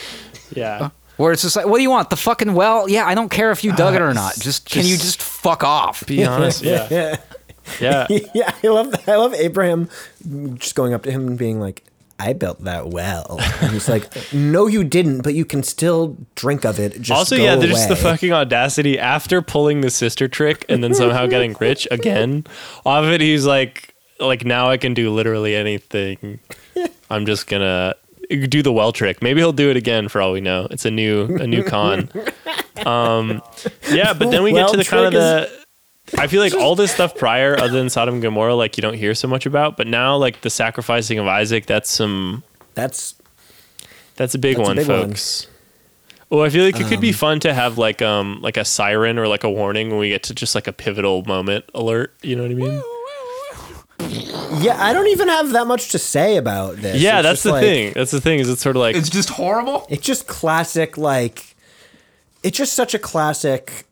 C: yeah.
B: Uh, where it's just like, what do you want? The fucking well? Yeah, I don't care if you dug it or uh, not. Just, can you just fuck off?
C: Be honest. Yeah.
D: yeah.
C: Yeah.
D: yeah, I love that. I love Abraham just going up to him and being like, "I built that well." And he's like, "No, you didn't, but you can still drink of it." Just
C: Also, yeah, there's just the fucking audacity after pulling the sister trick and then somehow getting rich again. Off it, he's like, like now I can do literally anything. I'm just gonna do the well trick. Maybe he'll do it again for all we know. It's a new a new con. Um, yeah, but then we get to the kind of the. I feel like all this stuff prior, other than Sodom and Gomorrah, like you don't hear so much about. But now, like the sacrificing of Isaac, that's some
D: That's
C: that's a big
D: That's a
C: one,
D: big one.
C: folks. Oh, I feel like it could be fun to have like um like a siren or like a warning when we get to just like a pivotal moment alert. You know what I mean?
D: yeah. I don't even have that much to say about this.
C: Yeah,
D: It's
C: that's the
D: like-
C: thing. That's the thing. Is it's sort of like it's
B: just horrible.
D: It's just classic, like, it's just such a classic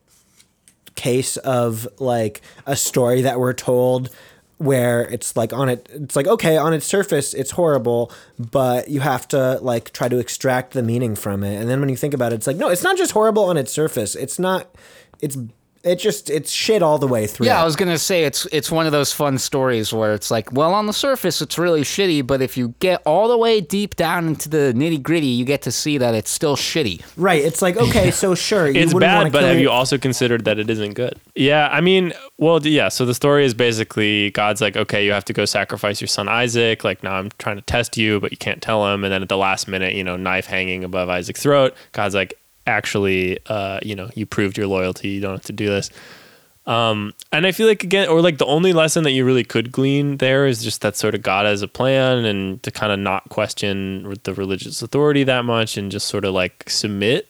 D: case of like a story that we're told where it's like on it it's like okay on its surface it's horrible but you have to like try to extract the meaning from it. And then when you think about it it's like no it's not just horrible on its surface. It's not it's it just it's shit all the way through
B: Yeah, I was gonna say it's it's one of those fun stories where it's like, well, on the surface it's really shitty, but if you get all the way deep down into the nitty gritty, you get to see that it's still shitty.
D: right it's like okay so sure
C: it's
D: wouldn't
C: bad, but have
D: your-
C: you also considered that it isn't good? Yeah, I mean, well, yeah. So the story is basically God's like, okay, you have to go sacrifice your son Isaac. Like now I'm trying to test you, but you can't tell him. And then at the last minute, you know, knife hanging above Isaac's throat. God's like, actually, uh, you know, you proved your loyalty. You don't have to do this. Um, and I feel like again, or like the only lesson that you really could glean there is just that sort of God has a plan and to kind of not question the religious authority that much and just sort of like submit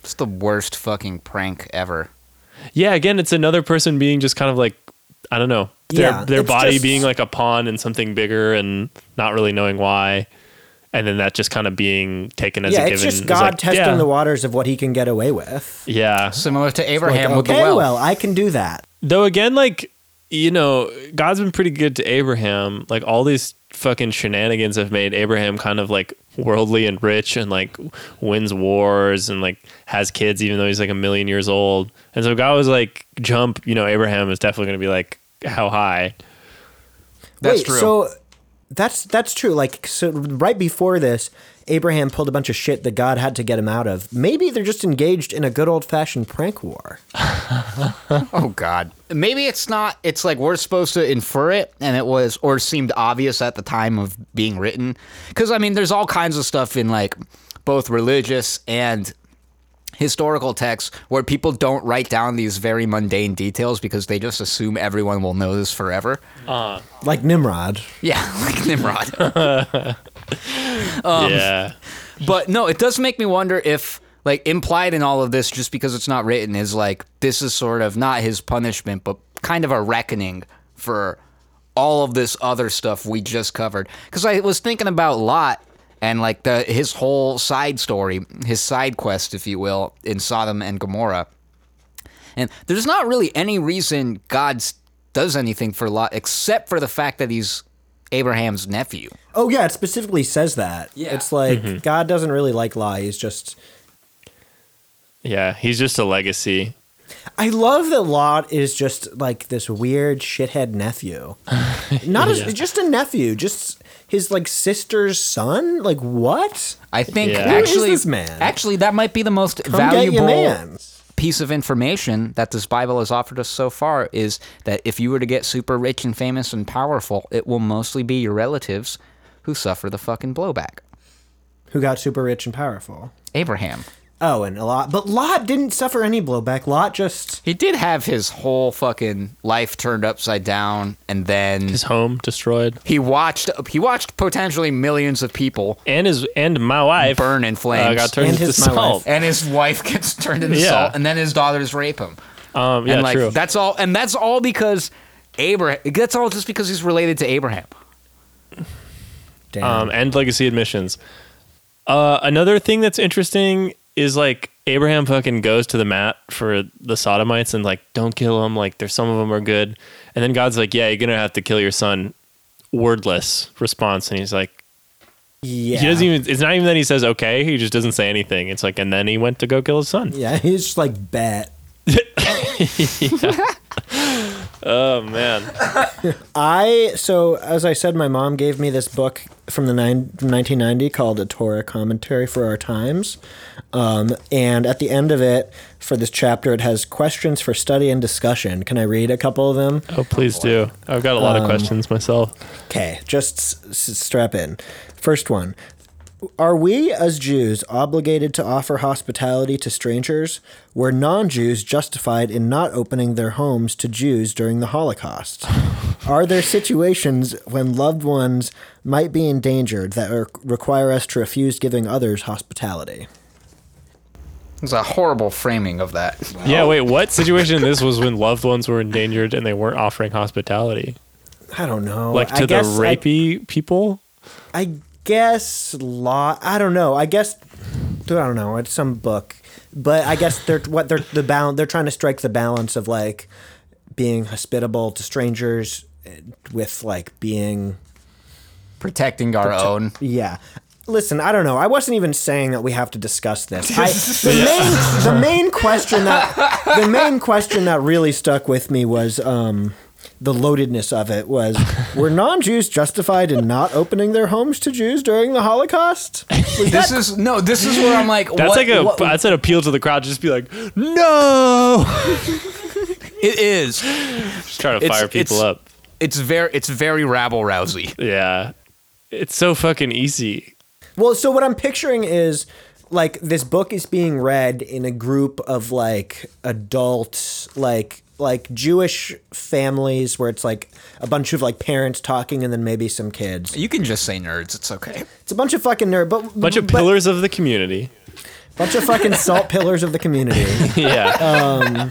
B: It's the worst fucking prank ever.
C: Yeah, again, it's another person being just kind of like I don't know, their
D: Yeah,
C: their body
D: just-
C: being like a pawn in something bigger and not really knowing why, and then that just kind of being taken as
D: yeah
C: a given.
D: just
C: It's just
D: god
C: like,
D: testing
C: yeah,
D: the waters of what he can get away with
C: Yeah,
B: Similar to
D: Like,
B: Abraham with the well.
D: well i can do that
C: though again, like you know, God's been pretty good to Abraham. Like all these fucking shenanigans have made Abraham kind of like worldly and rich and like wins wars and like has kids even though he's like a million years old. And so God was like, jump, you know, Abraham is definitely going to be like, how high?
B: That's
D: Wait,
B: true.
D: So that's that's true. Like so right before this, Abraham pulled a bunch of shit that God had to get him out of. Maybe they're just engaged in a good old fashioned prank war.
B: Oh God. Maybe it's not. It's like we're supposed to infer it, and it was or seemed obvious at the time of being written. Because I mean, there's all kinds of stuff in like both religious and historical texts where people don't write down these very mundane details because they just assume everyone will know this forever.
D: Like Nimrod.
B: Yeah, like Nimrod.
D: Um,
C: yeah.
B: But no, it does make me wonder if, like, implied in all of this, just because it's not written, is like this is sort of not his punishment, but kind of a reckoning for all of this other stuff we just covered. Because I was thinking about Lot and like the his whole side story, his side quest, if you will, in Sodom and Gomorrah. And there's not really any reason God does anything for Lot except for the fact that he's Abraham's nephew.
D: Oh yeah, it specifically says that.
B: Yeah.
D: It's like
C: Mm-hmm.
D: God doesn't really like Lot. He's just
C: Yeah, he's just a legacy.
D: I love that Lot is just like this weird shithead nephew. Not as just a nephew, just his like sister's son. Like what?
B: I think
C: Yeah. Who is
B: actually,
D: this man?
B: actually, that might be the most
D: Come get your
B: valuable
D: man.
B: piece of information that this Bible has offered us so far is that if you were to get super rich and famous and powerful, it will mostly be your relatives who suffer the fucking blowback.
D: Who got super rich and powerful?
B: Abraham.
D: Oh, and a lot, but Lot didn't suffer any blowback. Lot just
B: He did have his whole fucking life turned upside down, and then
C: His home destroyed,
B: he watched he watched potentially millions of people
C: and his and my wife
B: burn in flames,
C: uh, got turned
D: And
C: into
D: his- my wife.
C: salt.
B: and his wife gets turned into
C: Yeah.
B: salt, and then his daughters rape him.
C: Um, yeah,
B: and like
C: true.
B: that's all, and that's all because Abraham. That's all just because he's related to Abraham.
D: damn.
C: um, and legacy admissions. Uh, another thing that's interesting is like Abraham fucking goes to the mat for the Sodomites and like don't kill them. Like there's some of them are good, and then God's like, yeah, you're gonna have to kill your son. Wordless response, and he's like,
D: yeah,
C: he doesn't even. It's not even that he says okay. He just doesn't say anything. It's like, and then he went to go kill his son.
D: Yeah, he's just like bet.
C: Oh man,
D: I so as I said, my mom gave me this book from the nine, from 1990 called "A Torah Commentary for Our Times," um, and at the end of it, for this chapter, it has questions for study and discussion. Can I read a couple of them?
C: oh please do. I've got a lot of questions myself.
D: Okay, just s- strap in. First one. Are we, as Jews, obligated to offer hospitality to strangers? Were non Jews justified in not opening their homes to Jews during the Holocaust? Are there situations when loved ones might be endangered that are, require us to refuse giving others hospitality?
B: It's a horrible framing of that.
C: Yeah, wait, what situation this was when loved ones were endangered and they weren't offering hospitality?
D: I don't know.
C: Like
D: I
C: to the
D: guess I-
C: rapey people?
D: I guess law. I don't know. I guess I don't know. It's some book, but I guess they're what they're the balance. They're trying to strike the balance of like being hospitable to strangers eh, with like being
B: Protecting our own.
D: yeah. Listen, I don't know. I wasn't even saying that we have to discuss this. I, the main the main question that the main question that really stuck with me was um, the loadedness of it was were non-Jews justified in not opening their homes to Jews during the Holocaust? Was
B: This
D: that-
B: is no. This is where I'm like.
C: That's
B: what-
C: like a
B: what-
C: that's an appeal to the crowd. Just be like, no,
B: It is.
C: just trying to
B: It's-
C: fire people
B: it's-
C: up.
B: It's very. It's very rabble rousy.
C: Yeah, it's so fucking easy.
D: Well, so what I'm picturing is like this book is being read in a group of like adult like like Jewish families where it's like a bunch of like parents talking and then maybe some kids.
B: You can just say nerds. It's okay.
D: It's a bunch of fucking nerd, but
C: Bunch of
D: but-
C: pillars of the community.
D: bunch of fucking salt pillars of the community.
C: Yeah, um,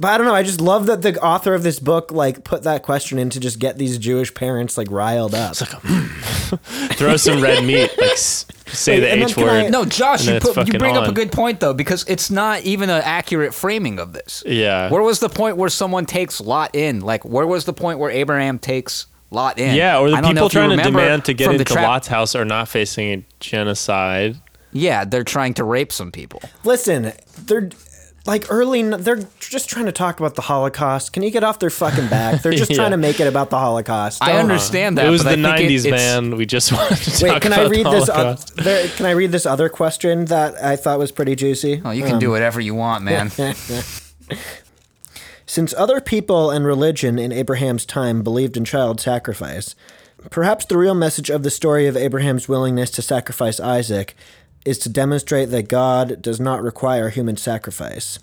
D: But I don't know. I just love that the author of this book like put that question in to just get these Jewish parents like riled up.
C: throw some red meat. Like s- say
D: Wait,
C: the H word.
D: I-
B: No, Josh, you put, you
C: fucking
B: bring up a good point though because it's not even an accurate framing of this.
C: Yeah.
B: Where was the point where someone takes Lot in? Like, where was the point where Abraham takes Lot in?
C: Yeah, or the
B: I don't know
C: people trying to demand to get into
B: trap-
C: Lot's house are not facing a genocide.
B: Yeah, they're trying to rape some people.
D: Listen, they're like early. They're just trying to talk about the Holocaust. Can you get off their fucking back? They're just
C: Yeah.
D: trying to make it about the Holocaust.
B: I
D: Don't-
B: understand that.
C: it was
B: but
C: the
B: I think it-
C: '90s, man. We just wanted to
D: Wait,
C: talk
D: can I read this? Uh, there, can I read this other question that I thought was pretty juicy?
B: Oh, you can do whatever you want, man.
D: Since other people and religion in Abraham's time believed in child sacrifice, perhaps the real message of the story of Abraham's willingness to sacrifice Isaac is to demonstrate that God does not require human sacrifice.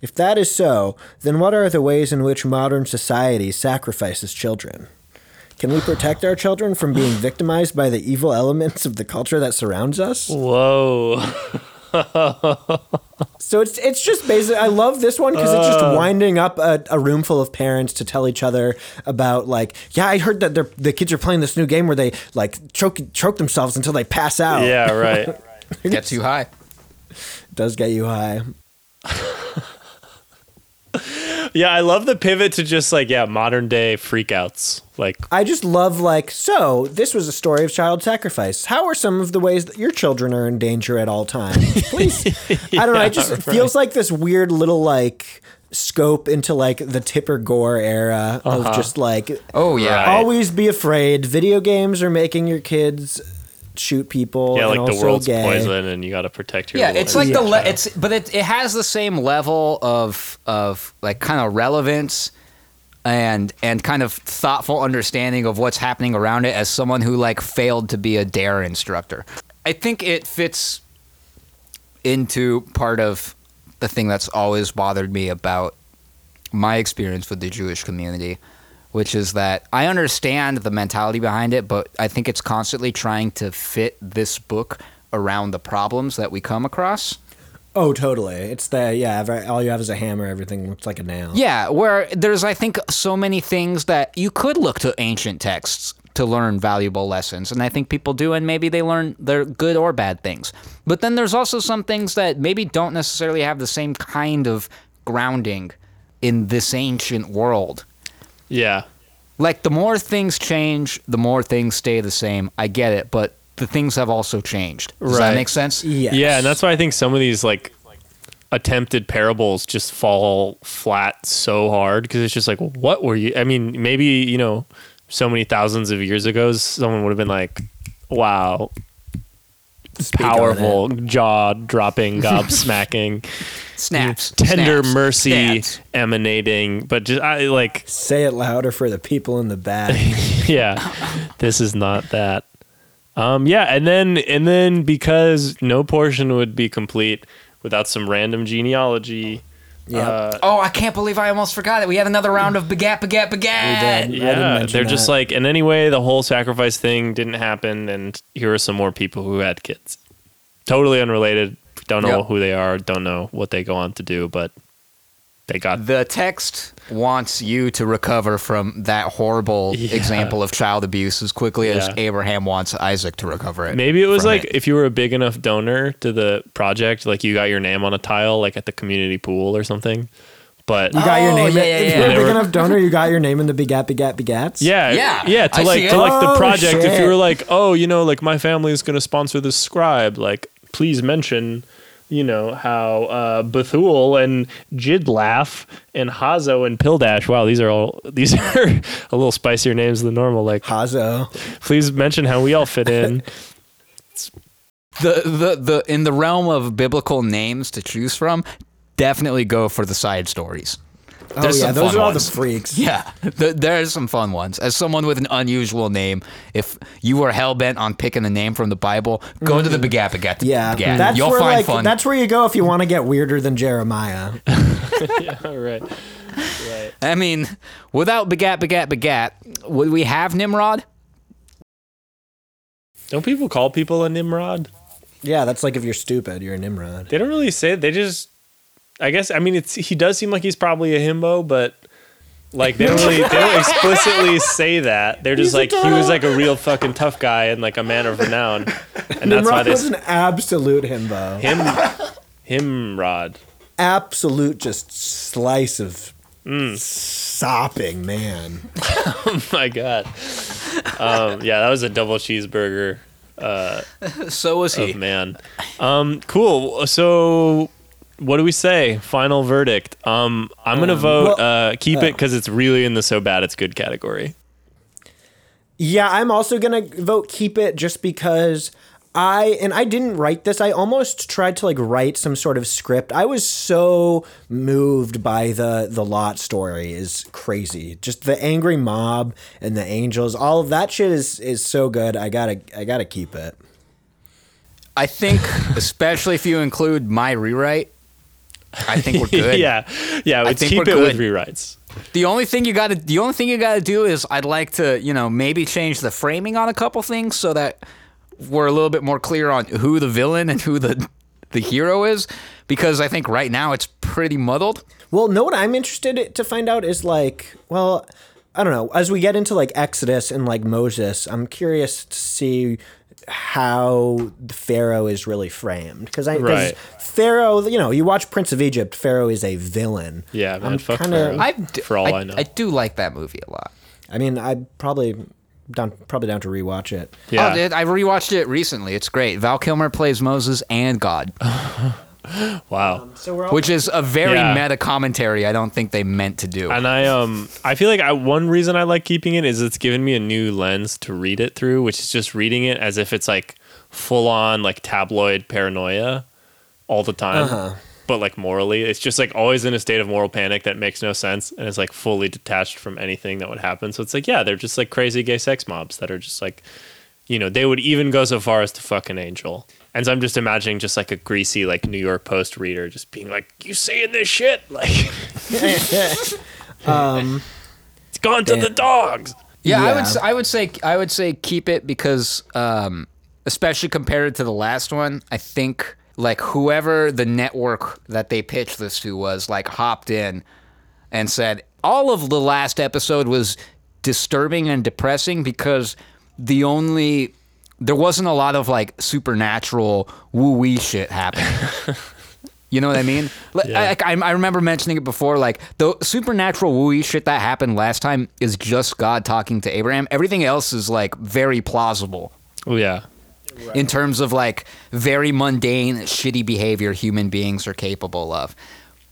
D: If that is so, then what are the ways in which modern society sacrifices children? Can we protect our children from being victimized by the evil elements of the culture that surrounds us?
C: Whoa.
D: So it's it's just basic. I love this one because it's just uh. winding up a, a room full of parents to tell each other about like, yeah, I heard that the kids are playing this new game where they like choke choke themselves until they pass out.
C: Yeah, right.
B: Get you high.
D: does get you high.
C: Yeah, I love the pivot to just like yeah, modern day freakouts. Like
D: I just love like so. This was a story of child sacrifice. How are some of the ways that your children are in danger at all times? Please, I don't know. It just it feels like this weird little like scope into like the Tipper Gore era of uh-huh. just like
B: Oh yeah.
D: Always be afraid. Video games are making your kids shoot people.
C: yeah,
D: and
C: like the world's
D: gay.
C: poison and you got to protect your
B: Yeah, it's like the
C: innocent
B: le- it's but it it has the same level of of like kind of relevance and and kind of thoughtful understanding of what's happening around it as someone who like failed to be a dare instructor. I think it fits into part of the thing that's always bothered me about my experience with the Jewish community, which is that I understand the mentality behind it, but I think it's constantly trying to fit this book around the problems that we come across.
D: Oh, totally. It's the yeah. every- All you have is a hammer. Everything looks like a nail.
B: Yeah, where there's I think so many things that you could look to ancient texts to learn valuable lessons, and I think people do, and maybe they learn they're good or bad things. But then there's also some things that maybe don't necessarily have the same kind of grounding in this ancient world.
C: Yeah.
B: Like the more things change, the more things stay the same. I get it, but the things have also changed. Does
C: Right.
B: that make sense?
D: Yes.
C: Yeah, and that's why I think some of these like attempted parables just fall flat so hard because it's just like, what were you? I mean, maybe you know, so many thousands of years ago, someone would have been like, "Wow,
D: Speak
C: powerful, jaw dropping, gobsmacking,
B: Snaps.
C: tender
B: snaps,
C: mercy
B: snaps.
C: emanating." But just I like,
D: Say it louder for the people in the back.
C: yeah, this is not that. Um, yeah, and then and then because no portion would be complete without some random genealogy.
D: Yeah.
C: Uh,
B: Oh, I can't believe I almost forgot it. We had another round of begat, begat, begat.
D: did. I didn't
C: yeah, they're just
D: that.
C: like, and anyway, the whole sacrifice thing didn't happen, and here are some more people who had kids. Totally unrelated. Don't know
B: Yep.
C: who they are. Don't know what they go on to do, but they got.
B: The text wants you to recover from that horrible
C: Yeah.
B: example of child abuse as quickly as Abraham wants Isaac to recover it.
C: Maybe it was like
B: it.
C: if you were a big enough donor to the project, like you got your name on a tile, like at the community pool or something. But
D: You got your
B: Oh,
D: name.
B: yeah,
D: in,
B: yeah,
D: if
B: yeah.
D: you're a big
C: were-
D: enough donor, you got your name in the begat begat begats.
C: Yeah,
B: Yeah,
C: yeah. To
B: I
C: like to like the
D: Oh,
C: project. If you were like, oh, you know, like my family is going to sponsor this scribe, like please mention, you know, how uh, Bethuel and Jidlaph and Hazo and Pildash. Wow, these are all these are a little spicier names than normal. Like,
D: Hazo.
C: please mention how we all fit in.
B: the, the the in the realm of biblical names to choose from, definitely go for the side stories.
D: Oh yeah, those
B: fun
D: are all
B: ones.
D: the freaks.
B: Yeah, th- there's some fun ones. As someone with an unusual name, if you were hell bent on picking a name from the Bible, go to the begat begat.
D: Mm-hmm. Yeah,
B: begat.
D: that's
B: You'll
D: where
B: find
D: like
B: fun.
D: that's where you go if you want to get weirder than Jeremiah.
C: yeah, all right. Right.
B: I mean, without begat begat begat, would we have Nimrod?
C: Don't people call people a Nimrod?
D: yeah, that's like if you're stupid, you're a Nimrod.
C: They don't really say it. They just, I guess. I mean, it's he does seem like he's probably a himbo, but like they don't really, they don't explicitly say that. They're just
D: He's a
C: like he was like a real fucking tough guy and like a man of renown, and that's why
D: Nimrod
C: they
D: was an absolute himbo.
C: him him rod.
D: absolute just slice of sopping man.
C: Oh my god. Um, yeah, that was a double cheeseburger
B: So was he.
C: of man. Um, cool. So. What do we say? Final verdict. Um, I'm gonna vote
D: well-
C: uh, keep it because it's really in the so bad it's good category.
D: Yeah, I'm also gonna vote keep it just because I and I didn't write this. I almost tried to like write some sort of script. I was so moved by the the Lot story is crazy. Just the angry mob and the angels, all of that shit is is so good. I gotta I gotta keep it.
B: I think, especially if you include my rewrite, I think we're good.
C: yeah, yeah. Let's
B: think
C: keep
B: we're
C: it with
B: good.
C: rewrites.
B: The only thing you got to the only thing you got to do is I'd like to, you know, maybe change the framing on a couple things so that we're a little bit more clear on who the villain and who the the hero is because I think right now it's pretty muddled.
D: Well, know what I'm interested to find out is like, well, I don't know. As we get into like Exodus and like Moses, I'm curious to see how the Pharaoh is really framed. Because I
C: Right.
D: Pharaoh, you know, you watch Prince of Egypt, Pharaoh is a villain.
C: Yeah, man,
D: I'm
C: fuck
D: kinda-
C: Pharaoh.
B: I d-
C: For all I
B: I,
C: know.
B: I do like that movie a lot.
D: I mean, I probably down probably down to rewatch it.
C: yeah.
B: Oh, dude, I rewatched it recently. It's great. Val Kilmer plays Moses and God,
C: wow.
D: So we're all
B: which is a very
C: Yeah.
B: meta commentary. I don't think they meant to do.
C: And I um I feel like I, one reason I like keeping it is it's given me a new lens to read it through, which is just reading it as if it's like full on like tabloid paranoia all the time.
D: Uh-huh.
C: But like morally, it's just like always in a state of moral panic that makes no sense and is like fully detached from anything that would happen. So it's like, yeah, they're just like crazy gay sex mobs that are just like, you know, they would even go so far as to fuck an angel. And so I'm just imagining just like a greasy like New York Post reader just being like, "You saying this shit?" Like
D: um,
C: it's gone to
D: Yeah.
C: the dogs.
B: Yeah, I
D: Yeah.
B: would. I would say. I would say keep it because, um, especially compared to the last one, I think like whoever the network that they pitched this to was like hopped in and said all of the last episode was disturbing and depressing because the only there wasn't a lot of like supernatural woo wee shit happening. You know what I mean? Like,
C: Yeah.
B: I, I, I remember mentioning it before. Like the supernatural wooey shit that happened last time is just God talking to Abraham. Everything else is like very plausible
C: Oh yeah.
B: in terms of like very mundane, shitty behavior human beings are capable of.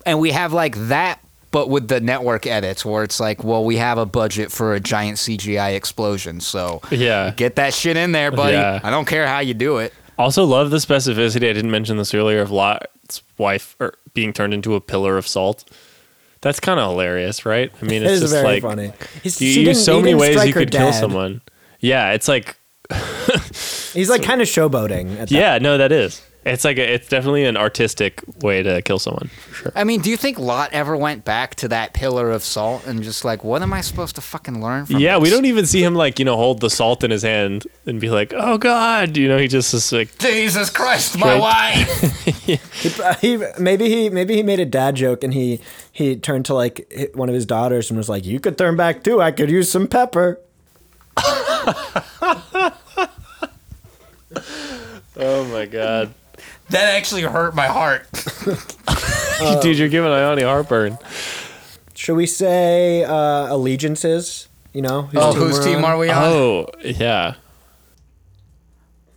B: And we have like that, but with the network edits where it's like, well, we have a budget for a giant CGI explosion, so
C: Yeah.
B: get that shit in there, buddy.
C: Yeah.
B: I don't care how you do it.
C: Also love the specificity. I didn't mention this earlier of Lot's wife or being turned into a pillar of salt. That's kind of hilarious, right? I mean,
D: it
C: it's
D: is
C: just
D: very
C: like
D: funny. He's,
C: you
D: she
C: use so many ways you
D: her
C: could kill someone. Yeah, it's like
D: He's like kind of showboating. At that.
C: yeah, no, that is. It's like a, it's definitely an artistic way to kill someone for sure.
B: I mean, do you think Lot ever went back to that pillar of salt and just like, what am I supposed to fucking learn from
C: Yeah, we don't even see him like you know hold the salt in his hand and be like, oh god, you know, he just is like
B: Jesus Christ, my
C: Straight-
B: wife.
D: He, he maybe he maybe he made a dad joke and he he turned to like one of his daughters and was like, "You could turn back too. I could use some pepper."
C: oh my god,
B: that actually hurt my heart.
C: dude, you're giving Ione heartburn.
D: Should we say uh, allegiances? You know, whose
B: Oh, whose
D: we're
B: team
D: on?
B: are we on?
C: Oh yeah,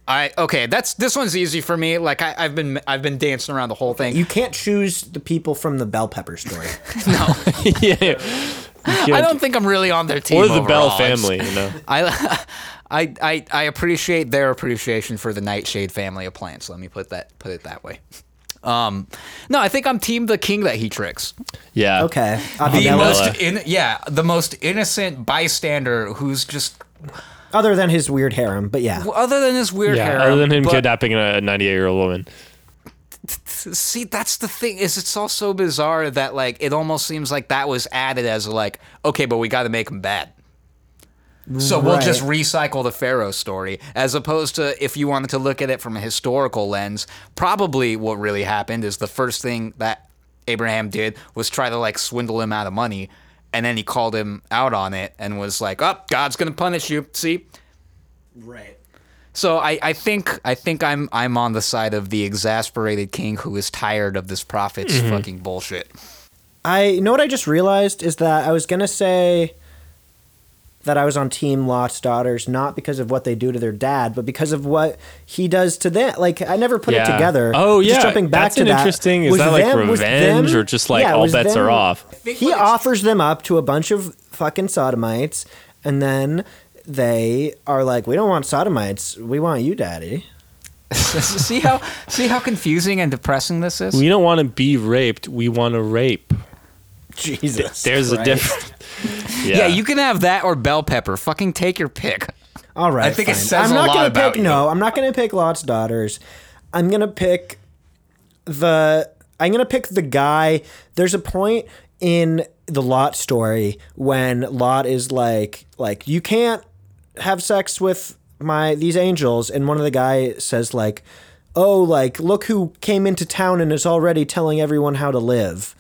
B: I okay. That's this one's easy for me. Like I, I've been I've been dancing around the whole thing.
D: You can't choose the people from the bell pepper story.
B: no,
C: yeah.
B: I don't think I'm really on their team.
C: Or the Bell
B: overall. It's-
C: family, you know.
B: I, I, I, I appreciate their appreciation for the Nightshade family of plants. Let me put that put it that way. Um, no, I think I'm team the king that he tricks.
C: Yeah.
D: Okay,
B: The
D: Abdella.
B: most in, yeah, the most innocent bystander who's just
D: other than his weird harem, but yeah.
B: other than his weird
C: Yeah,
B: hair.
C: other than him
B: but-
C: kidnapping a 98 year old woman.
B: See, that's the thing is it's all so bizarre that like it almost seems like that was added as like okay, but we got to make him bad. So we'll just recycle the Pharaoh story, as opposed to if you wanted to look at it from a historical lens. Probably what really happened is the first thing that Abraham did was try to like swindle him out of money, and then he called him out on it and was like, "Oh, God's gonna punish you." See,
D: Right.
B: so I, I think I think I'm I'm on the side of the exasperated king who is tired of this prophet's mm-hmm. fucking bullshit.
D: I you know what I just realized is that I was gonna say that I was on Team Lot's daughters not because of what they do to their dad, but because of what he does to them. Like I never put
C: Yeah.
D: it together.
C: Oh,
D: Just
C: yeah.
D: jumping back
C: That's
D: to
C: an
D: that,
C: interesting- is
D: was
C: that, like,
D: them- was
C: revenge or just, like,
D: yeah,
C: all
D: was
C: bets are off?
D: He offers them up to a bunch of fucking sodomites, and then they are like, "We don't want sodomites. We want you, daddy."
B: see how see how confusing and depressing this is.
C: We don't want to be raped. We want to rape.
D: Jesus.
C: There's a
D: Christ.
C: difference. Yeah.
B: yeah. you can have that or bell pepper. Fucking take your pick.
D: All right.
B: I think it
D: fine.
B: says
D: I'm
B: a
D: not
B: lot
D: gonna
B: about
D: pick,
B: you.
D: No, I'm not going to pick Lot's daughters. I'm going to pick the. I'm going to pick the guy. There's a point in the Lot story when Lot is like, like you can't have sex with my these angels, and one of the guy says like, oh, like look who came into town and is already telling everyone how to live.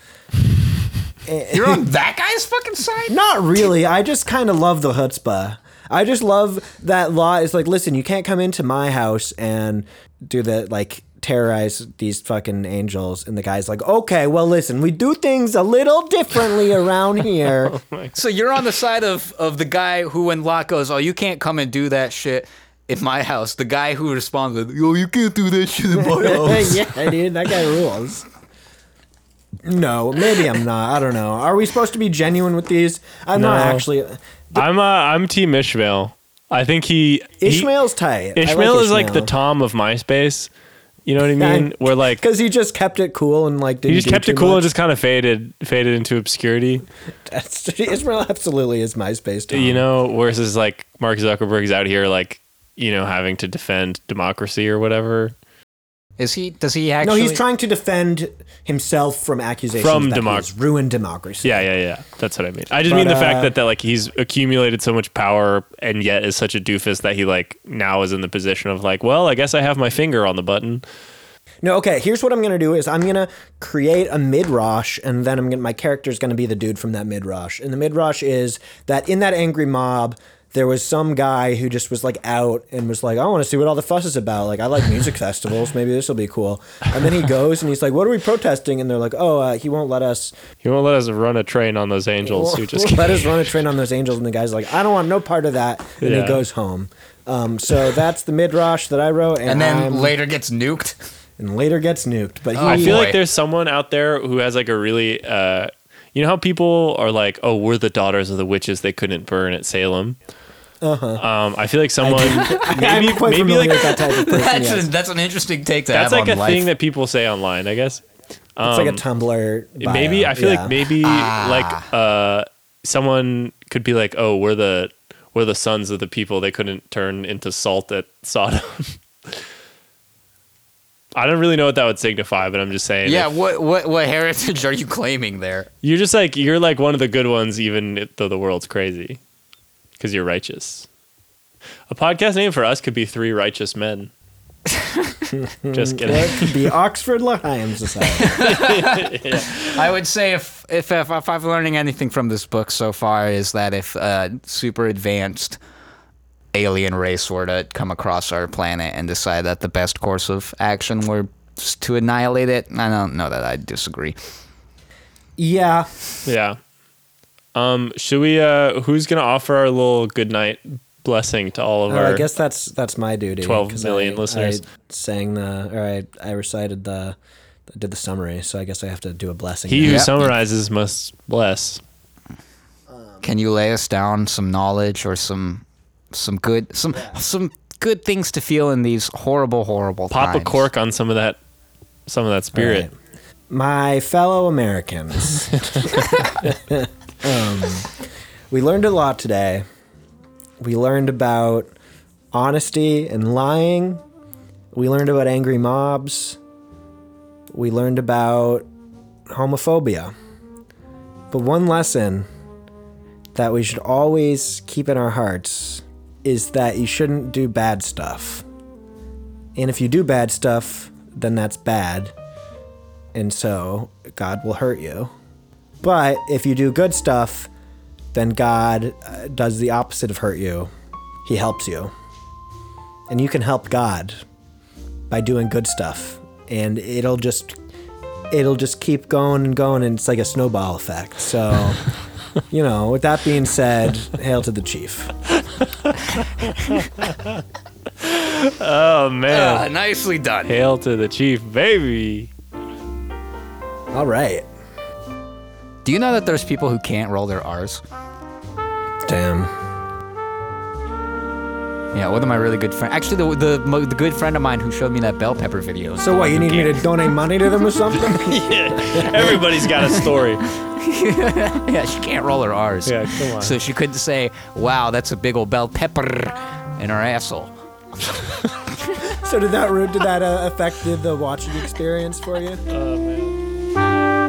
B: You're on that guy's fucking side.
D: Not really. I just kind of love the chutzpah. I just love that Lot is like, listen, you can't come into my house and do the like terrorize these fucking angels. And the guy's like, okay, well, listen, we do things a little differently around here.
B: Oh so you're on the side of, of the guy who, when Locke goes, "Oh, you can't come and do that shit in my house," the guy who responded, "Yo, you can't do that shit in my house."
D: yeah, dude, that guy rules. No, maybe I'm not. I don't know. Are we supposed to be genuine with these? I'm not
C: No.
D: actually.
C: I'm uh, I'm Team Ishmael. I think he he-
D: Ishmael's tight.
C: Ishmael is like the Tom of MySpace. You know what I mean? Where like
D: because he just kept it cool and like didn't
C: he just
D: do
C: kept it
D: too
C: cool
D: much.
C: and just kind of faded faded into obscurity.
D: That's, Ishmael absolutely is MySpace. Tom.
C: You know, versus like Mark Zuckerberg's out here like you know having to defend democracy or whatever
B: Is he? Does he actually?
D: no, he's trying to defend himself from accusations
C: From
D: that
C: democ-
D: he's ruined democracy.
C: Yeah, yeah, yeah. That's what I mean. I just
D: But,
C: mean the
D: uh,
C: fact that that like he's accumulated so much power and yet is such a doofus that he like now is in the position of like, well, I guess I have my finger on the button.
D: No, okay. Here's what I'm gonna do: is I'm gonna create a midrash, and then I'm gonna my character's gonna be the dude from that midrash. And the midrash is that in that angry mob, there was some guy who just was like out and was like, I want to see what all the fuss is about. Like, I like music festivals. Maybe this will be cool. And then he goes and he's like, What are we protesting? And they're like, Oh, uh, he won't let us
C: He won't let us run a train on those angels who just
D: let us run a train on those angels. And the guy's like, I don't want no part of that. And
C: Yeah.
D: he goes home. Um, so that's the midrash that I wrote, and,
B: and then
D: I'm-
B: later gets nuked.
D: and later gets nuked. But he,
B: Oh,
C: I feel
B: boy.
C: like there's someone out there who has like a really uh you know how people are like, "Oh, we're the daughters of the witches they couldn't burn at Salem." Uh-huh. Um, I feel like someone maybe maybe like
D: with that type of person.
B: That's
D: yes.
B: a, that's an interesting take to
C: that's
B: have
C: like a
B: life.
C: thing that people say online, I guess.
D: It's like a
C: Um,
D: Tumblr. Bio.
C: maybe I feel
D: Yeah.
C: like maybe
B: Ah.
C: like uh someone could be like, "Oh, we're the we're the sons of the people they couldn't turn into salt at Sodom." I don't really know what that would signify, but I'm just saying.
B: yeah.
C: if-
B: What what what heritage are you claiming there?
C: You're just like you're like one of the good ones, even though the world's crazy, because you're righteous. A podcast name for us could be Three Righteous Men. just kidding.
D: it could be Oxford L'Chaim Society.
B: I would say if if if, if I've learning anything from this book so far is that if uh, super advanced alien race were to come across our planet and decide that the best course of action were just to annihilate it, I don't know that I disagree.
D: yeah.
C: Yeah. Um. Should we? Uh. Who's gonna offer our little good night blessing to all of
D: Uh,
C: our?
D: I guess that's that's my duty.
C: 12
D: 'cause
C: million
D: I,
C: listeners.
D: I sang the or I I recited the I did the summary, so I guess I have to do a blessing.
C: he
D: now.
C: who
B: Yeah.
C: summarizes must bless.
B: Can you lay us down some knowledge or some some good some some good things to feel in these horrible horrible
C: Pop a cork on some of that, some of that spirit.
D: All right. My fellow Americans, um, we learned a lot today. We learned about honesty and lying. We learned about angry mobs. We learned about homophobia. But one lesson that we should always keep in our hearts is that you shouldn't do bad stuff. And if you do bad stuff, then that's bad. And so God will hurt you. But if you do good stuff, then God uh, does the opposite of hurt you. He helps you. And you can help God by doing good stuff. And it'll just it'll just keep going and going and it's like a snowball effect. So, you know, with that being said, hail to the chief.
C: Oh man!
B: Ah, nicely done.
C: Hail to the chief, baby.
D: All right.
B: Do you know that there's people who can't roll their R's?
D: Damn.
B: Yeah, one of my really good friends. Actually, the, the mo- the good friend of mine who showed me that bell pepper video.
D: So what, you need me to donate money to them or something?
C: Yeah, everybody's got a story.
B: yeah, she can't roll her R's.
C: Yeah, come on.
B: So she couldn't say, "Wow, that's a big old bell pepper in her asshole."
D: So did that did that uh, affect the, the watching experience for you?
C: Oh man.